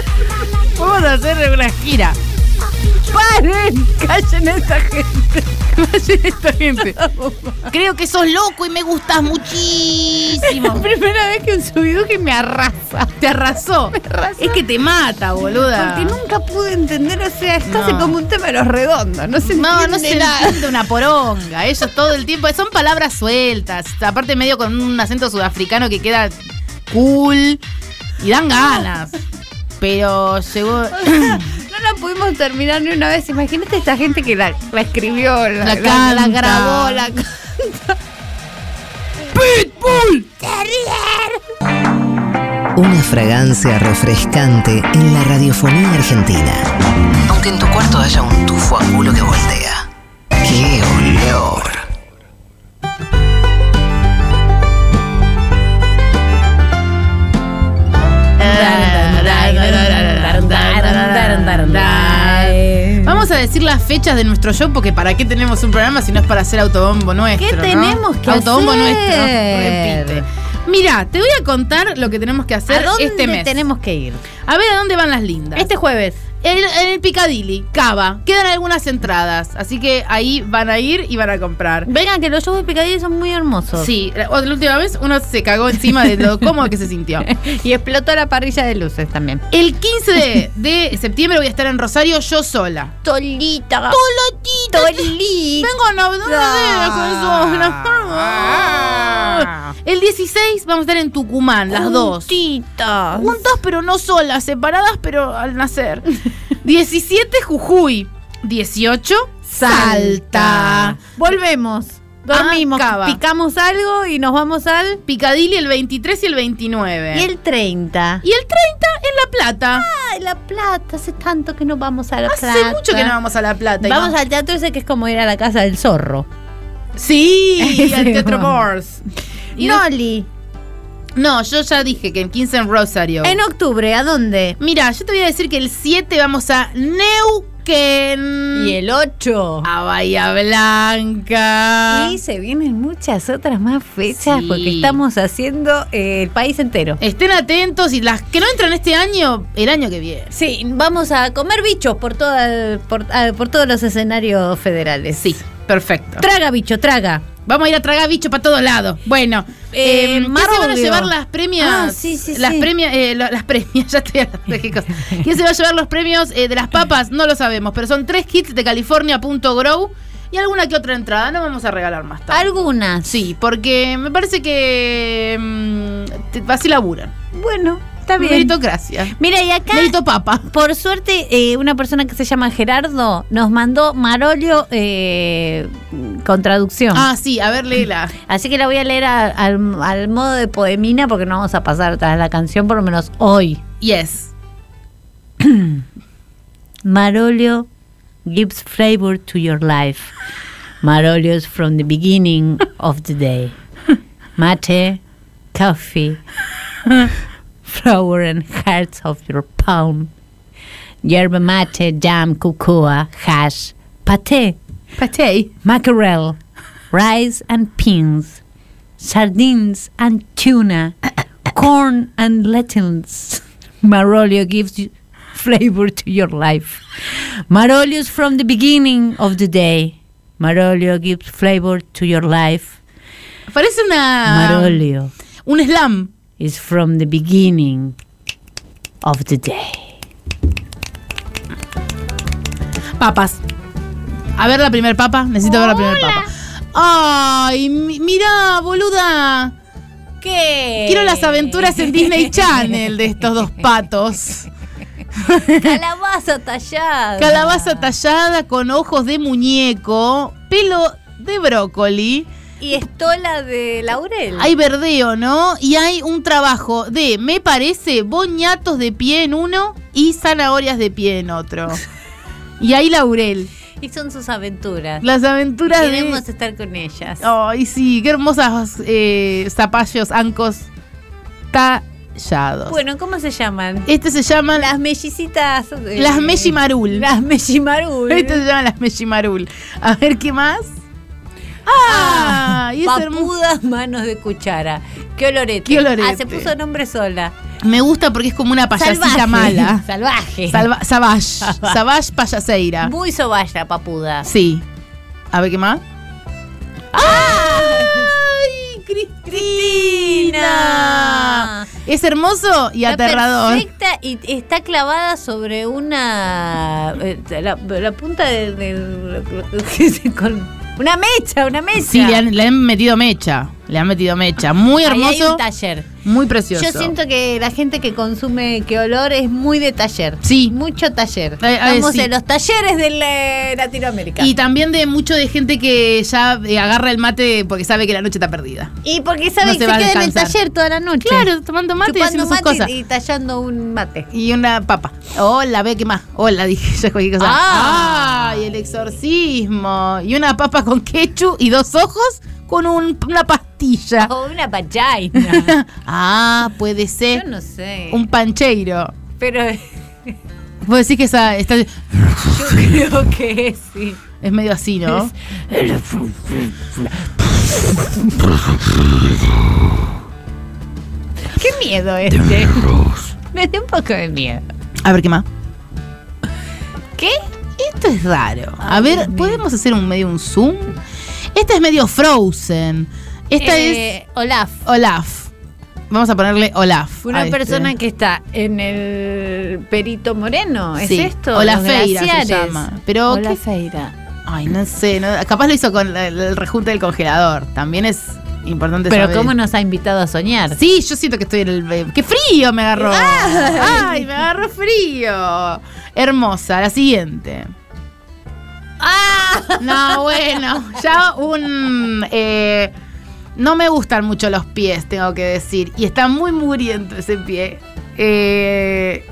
Vamos a hacer una gira. ¡Paren! ¡Callen a esta gente! Callen a esta gente. Creo que sos loco y me gustas Es muchísimo. la primera vez que un subido que me arrasa. Te arrasó. Es que te mata, boluda. Porque nunca pude entender, o sea, es casi No. como un tema de los redondos. No se No, no se nada. entiende una poronga. Ellos todo el tiempo son palabras sueltas. Aparte medio con un acento sudafricano que queda cool y dan ganas. Pero llegó pudimos terminar ni una vez. Imagínate esta gente que la, la escribió, la, La canta. la grabó, la canta. Pitbull. Una fragancia refrescante en la radiofonía argentina. Aunque en tu cuarto haya un tufo a culo que voltea. ¡Qué olor! Vamos a decir las fechas de nuestro show porque para qué tenemos un programa si no es para hacer autobombo nuestro. ¿Qué ¿no? tenemos que autobombo hacer? nuestro. Repite. Mira, te voy a contar lo que tenemos que hacer ¿A dónde este mes. tenemos que ir? A ver a dónde van las lindas. Este jueves. En, en el Piccadilly, Cava. Quedan algunas entradas. Así que ahí van a ir y van a comprar. Vengan, que los shows de Picadilly son muy hermosos. Sí, la, la última vez uno se cagó encima de lo cómodo que se sintió. y explotó la parrilla de luces también. El 15 de, de septiembre voy a estar en Rosario yo sola. Tolita. Tolotita. Tolita. Vengo, no, no me sola. El 16 vamos a estar en Tucumán, las dos. Juntitas. Juntas pero no solas, separadas pero al nacer. 17 Jujuy. 18 Salta. Volvemos. Dormimos, Ah, Cava. picamos algo y nos vamos al. Picadilly el 23 y el 29. Y el 30. Y el 30 en La Plata. Ay, La Plata, hace tanto que no vamos a La Hace Plata. mucho que no vamos a La Plata. Vamos no- al teatro ese que es como ir a la casa del zorro. Sí, al Teatro. Bors. Y Noli. No, yo ya dije que en 15 en Rosario. En octubre, ¿a dónde? Mira, yo te voy a decir que el 7 vamos a Neuquén. Y el 8. A Bahía Blanca. Y se vienen muchas otras más fechas Sí. porque estamos haciendo eh, el país entero. Estén atentos y las que no entran este año, el año que viene. Sí, vamos a comer bichos por, toda, por, ah, por todos los escenarios federales. Sí, perfecto. Traga bicho, traga. Vamos a ir a tragar bicho para todos lados. Bueno, Eh, eh, ¿qué se van a llevar las premias? Ah, sí, sí, las sí. premias, eh, las premias, ya estoy hablando de qué cosa. ¿Quién se va a llevar los premios eh, de las papas? No lo sabemos, pero son tres kits de California.grow y alguna que otra entrada. No vamos a regalar más tarde. Algunas. Sí, porque me parece que mm, te- así laburan. Bueno, está bien. Meritocracia. Mira, y acá, papa. por suerte, eh, una persona que se llama Gerardo nos mandó Marolio eh, con traducción. Ah, sí, a ver, léela. Así que la voy a leer a- al, al modo de poemina porque no vamos a pasar tras la canción, por lo menos hoy. Yes. Marolio gives flavor to your life. Marolios from the beginning of the day. Mate, coffee, flour and hearts of your palm. Yerba mate, jam, cocoa, hash, pate, pate, mackerel, rice and beans, sardines and tuna, corn and lentils. Marolio gives you flavor to your life. Marolios from the beginning of the day. Marolio gives flavor to your life. Parece una. Marolio Un slam. Is from the beginning of the day. Papas. A ver la primer papa. Necesito ver la primer papa. Ay, mi- mira, boluda. ¿Qué? Quiero las aventuras en Disney Channel de estos dos patos. Calabaza tallada. Calabaza tallada con ojos de muñeco, pelo de brócoli. Y estola de laurel. Hay verdeo, ¿no? Y hay un trabajo de, me parece, boñatos de pie en uno y zanahorias de pie en otro. Y hay laurel. Y son sus aventuras. Las aventuras de- Queremos estar con ellas. Ay, sí, qué hermosas eh, zapallos, ancos tallados. Bueno, ¿cómo se llaman? Este se llaman Las mellicitas. las Mejimarul. Las Mejimarul. Este se llama las Mejimarul. A ver qué más. Ah, y es hermoso. papudas manos de cuchara. Qué olorete. Qué olorete. Ah, se puso nombre sola. Me gusta porque es como una payasita Salvaje. mala. Salvaje. Salva Savage. Savage payaseira. Muy sobaya la papuda. Sí. A ver qué más. ¡Ay! ¡Cristina! Es hermoso y Está aterrador. Perfecta y está clavada sobre una. eh, La, la punta del. del- con una mecha, una mecha. Sí, le han, le han metido mecha. Le han metido mecha. Muy Ahí hay hermoso. un taller. Muy precioso. Yo siento que la gente que consume que olor es muy de taller. Sí. Mucho taller. Eh, Estamos sí. en los talleres de la- Latinoamérica. Y también de mucho de gente que ya eh, agarra el mate porque sabe que la noche está perdida. Y porque sabe No que se se, queda en el taller toda la noche. Claro, tomando mate y Chupando haciendo sus mate cosas. y tallando un mate. Y una papa. Hola, ve qué más. Hola, dije yo cualquier cosa. Ah. Ay, el exorcismo. Y una papa con ketchup y dos ojos con un- una pastilla. O una pachaina. ah, puede ser Yo no sé. un pancheiro. Pero Vos decís que esa está, yo creo que es, sí. es medio así, ¿no? Qué miedo este. Me dio un poco de miedo. A ver qué más. ¿Qué? Esto es raro. A ver, ¿podemos hacer un medio un zoom? Esta es medio Frozen. Esta Eh, es Olaf. Olaf. Vamos a ponerle Olaf. Una a este. persona que está en el Perito Moreno, ¿es Sí, esto? Olafeira se llama. Pero, ¿qué? Olafeira. Ay, no sé. no- capaz lo hizo con el, el rejunte del congelador. También es importante Pero saber. ¿cómo nos ha invitado a soñar? Sí, yo siento que estoy en el. ¡Qué frío me agarró! Ay. ¡Ay, me agarró frío! Hermosa, la siguiente. ¡Ah! No, bueno, ya un. eh, no me gustan mucho los pies, tengo que decir. Y está muy mugriento ese pie. Eh,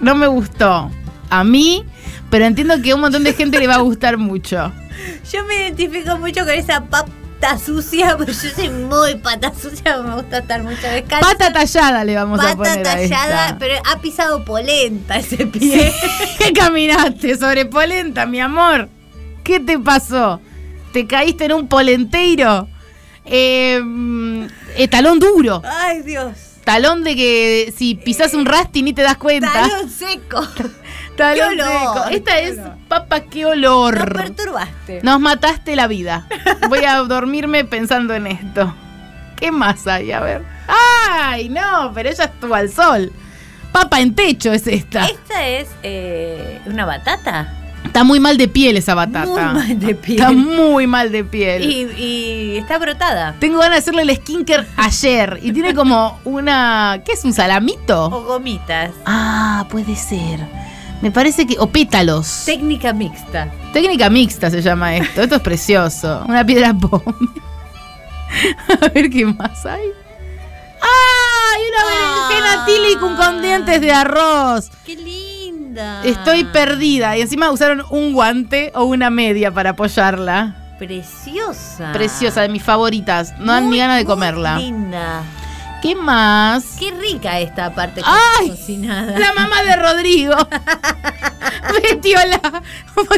no me gustó. A mí, pero entiendo que a un montón de gente le va a gustar mucho. Yo me identifico mucho con esa pata sucia, porque yo soy muy pata sucia, me gusta estar mucho descalza. Pata tallada le vamos a Pata poner a tallada, esta. pero ha pisado polenta ese pie. ¿Qué caminaste sobre polenta, mi amor? ¿Qué te pasó? ¿Te caíste en un polenteiro? Eh, eh, talón duro. Ay, Dios. Talón de que si pisas un rasti ni te das cuenta. Talón seco. Talón Qué olor, seco. Esta qué es olor. papa, qué olor. Nos perturbaste. Nos mataste la vida. Voy a dormirme pensando en esto. ¿Qué más hay? A ver. ¡Ay, no! Pero ella estuvo al sol. Papa en techo es esta. Esta es eh, una batata. Está muy mal de piel esa batata. Muy mal de piel. Está muy mal de piel. Y, y está brotada. Tengo ganas de hacerle el skincare ayer. Y tiene como una. ¿Qué es? ¿Un salamito? O gomitas. Ah, puede ser. Me parece que. O pétalos. Técnica mixta. Técnica mixta se llama esto. Esto es precioso. Una piedra bomba. A ver qué más hay. ¡Ay! Una berenjena tílico con dientes de arroz. ¡Qué lindo! Estoy perdida. Y encima usaron un guante o una media para apoyarla. Preciosa. Preciosa, de mis favoritas. No dan ni ganas de comerla. Linda. ¿Qué más? Qué rica esta parte ¡Ay! cocinada. La mamá de Rodrigo. Betiola.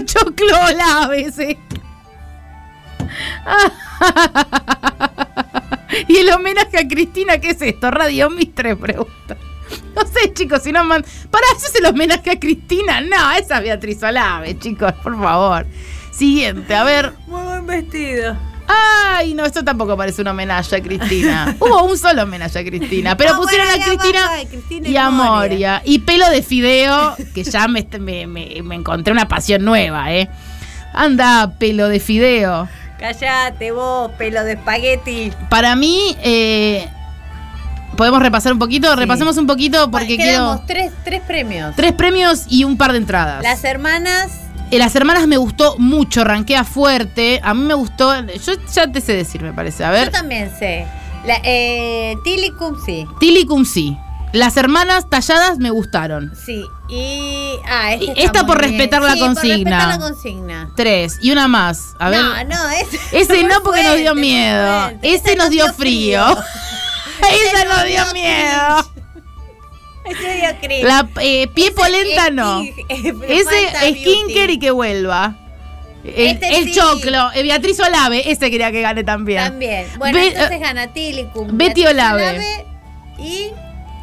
Choclola a veces. y el homenaje a Cristina, ¿qué es esto? Radio Mistre pregunta. No sé, chicos, si no man... ¿Para eso es el homenaje a Cristina? No, esa es Beatriz Olave, chicos, por favor. Siguiente, a ver. Muy buen vestido. Ay, no, esto tampoco parece un homenaje a Cristina. Hubo un solo homenaje a Cristina, pero No, pusieron bueno, a Cristina Cristina y a Moria. Y pelo de fideo, que ya me, me- me- me encontré una pasión nueva, ¿eh? Anda, pelo de fideo. Callate vos, pelo de espagueti. Para mí, eh, ¿podemos repasar un poquito? Repasemos un poquito porque Quedamos quiero... tres, tres premios. Tres premios y un par de entradas. Las hermanas. Eh, Las hermanas me gustó mucho, ranquea fuerte. A mí me gustó. Yo ya te sé decir, me parece. A ver. Yo también sé. La, eh, Tilicum sí. Tilicum sí. Las hermanas talladas me gustaron. Sí. Y. Ah, está esta por bien. respetar la Sí, por respetar la consigna. Tres. Y una más. A ver. No, no, ese. Ese no porque nos dio miedo. Ese nos dio frío. Ese nos dio miedo. Ese dio cringe. La eh, pie Ese polenta es no. Ese beauty. y que vuelva. El, Este el sí. choclo. eh, Beatriz Olave. Ese quería que gane también. También. Bueno, Be- entonces gana Tilicum. Betty Olave. Y.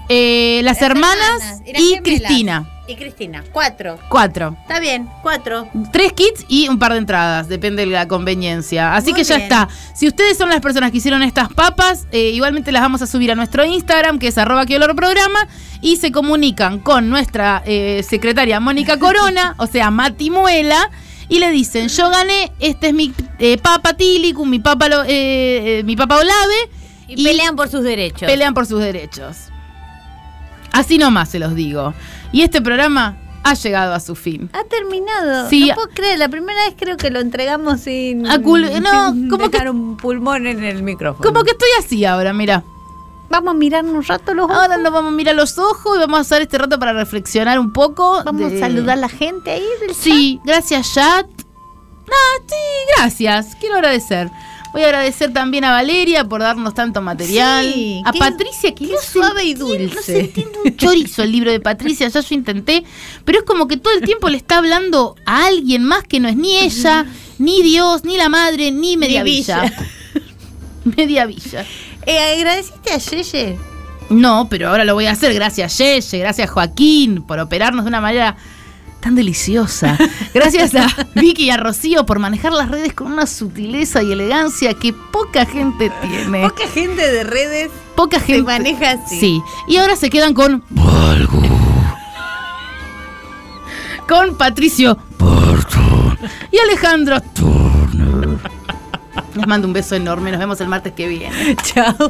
Eh, las, hermanas, hermanas, y. Cristina. Y Cristina. Cuatro. Cuatro. Está bien, cuatro. Tres kits y un par de entradas, depende de la conveniencia. Así Muy que ya bien. está. Si ustedes son las personas que hicieron estas papas, eh, igualmente las vamos a subir a nuestro Instagram, que es arroba que olor programa, y se comunican con nuestra eh, secretaria Mónica Corona, o sea, Mati Muela, y le dicen, yo gané, este es mi eh, papa Tilicum, mi papa, lo- eh, eh, mi papa Olave. Y, pelean por sus derechos. Pelean por sus derechos. Así nomás se los digo. Y este programa ha llegado a su fin. Ha terminado. Sí. No puedo creer, la primera vez creo que lo entregamos sin, A cul- no, sin como que- dejar un pulmón en el micrófono. Como que estoy así ahora, mira. Vamos a mirar un rato los ojos. Ahora nos vamos a mirar los ojos y vamos a usar este rato para reflexionar un poco. Vamos de- a saludar a la gente ahí del Sí, gracias, Chat. No, sí, gracias. Quiero agradecer. Voy a agradecer también a Valeria por darnos tanto material. Sí, a Patricia, que se suave y dulce. No se entiende un chorizo el libro de Patricia, ya yo intenté. Pero es como que todo el tiempo le está hablando a alguien más que no es ni ella, ni Dios, ni la madre, ni Media Ni Villa. Villa. Media Villa. Eh, ¿Agradeciste a Yeye? No, pero ahora lo voy a hacer. Gracias, Yeye. Gracias, Joaquín, por operarnos de una manera tan deliciosa. Gracias a Vicky y a Rocío por manejar las redes con una sutileza y elegancia que poca gente tiene. Poca gente de redes Poca gente. maneja así. Sí. Y ahora se quedan con. Con Patricio. Y Alejandro. Les mando un beso enorme. Nos vemos el martes que viene. Chao.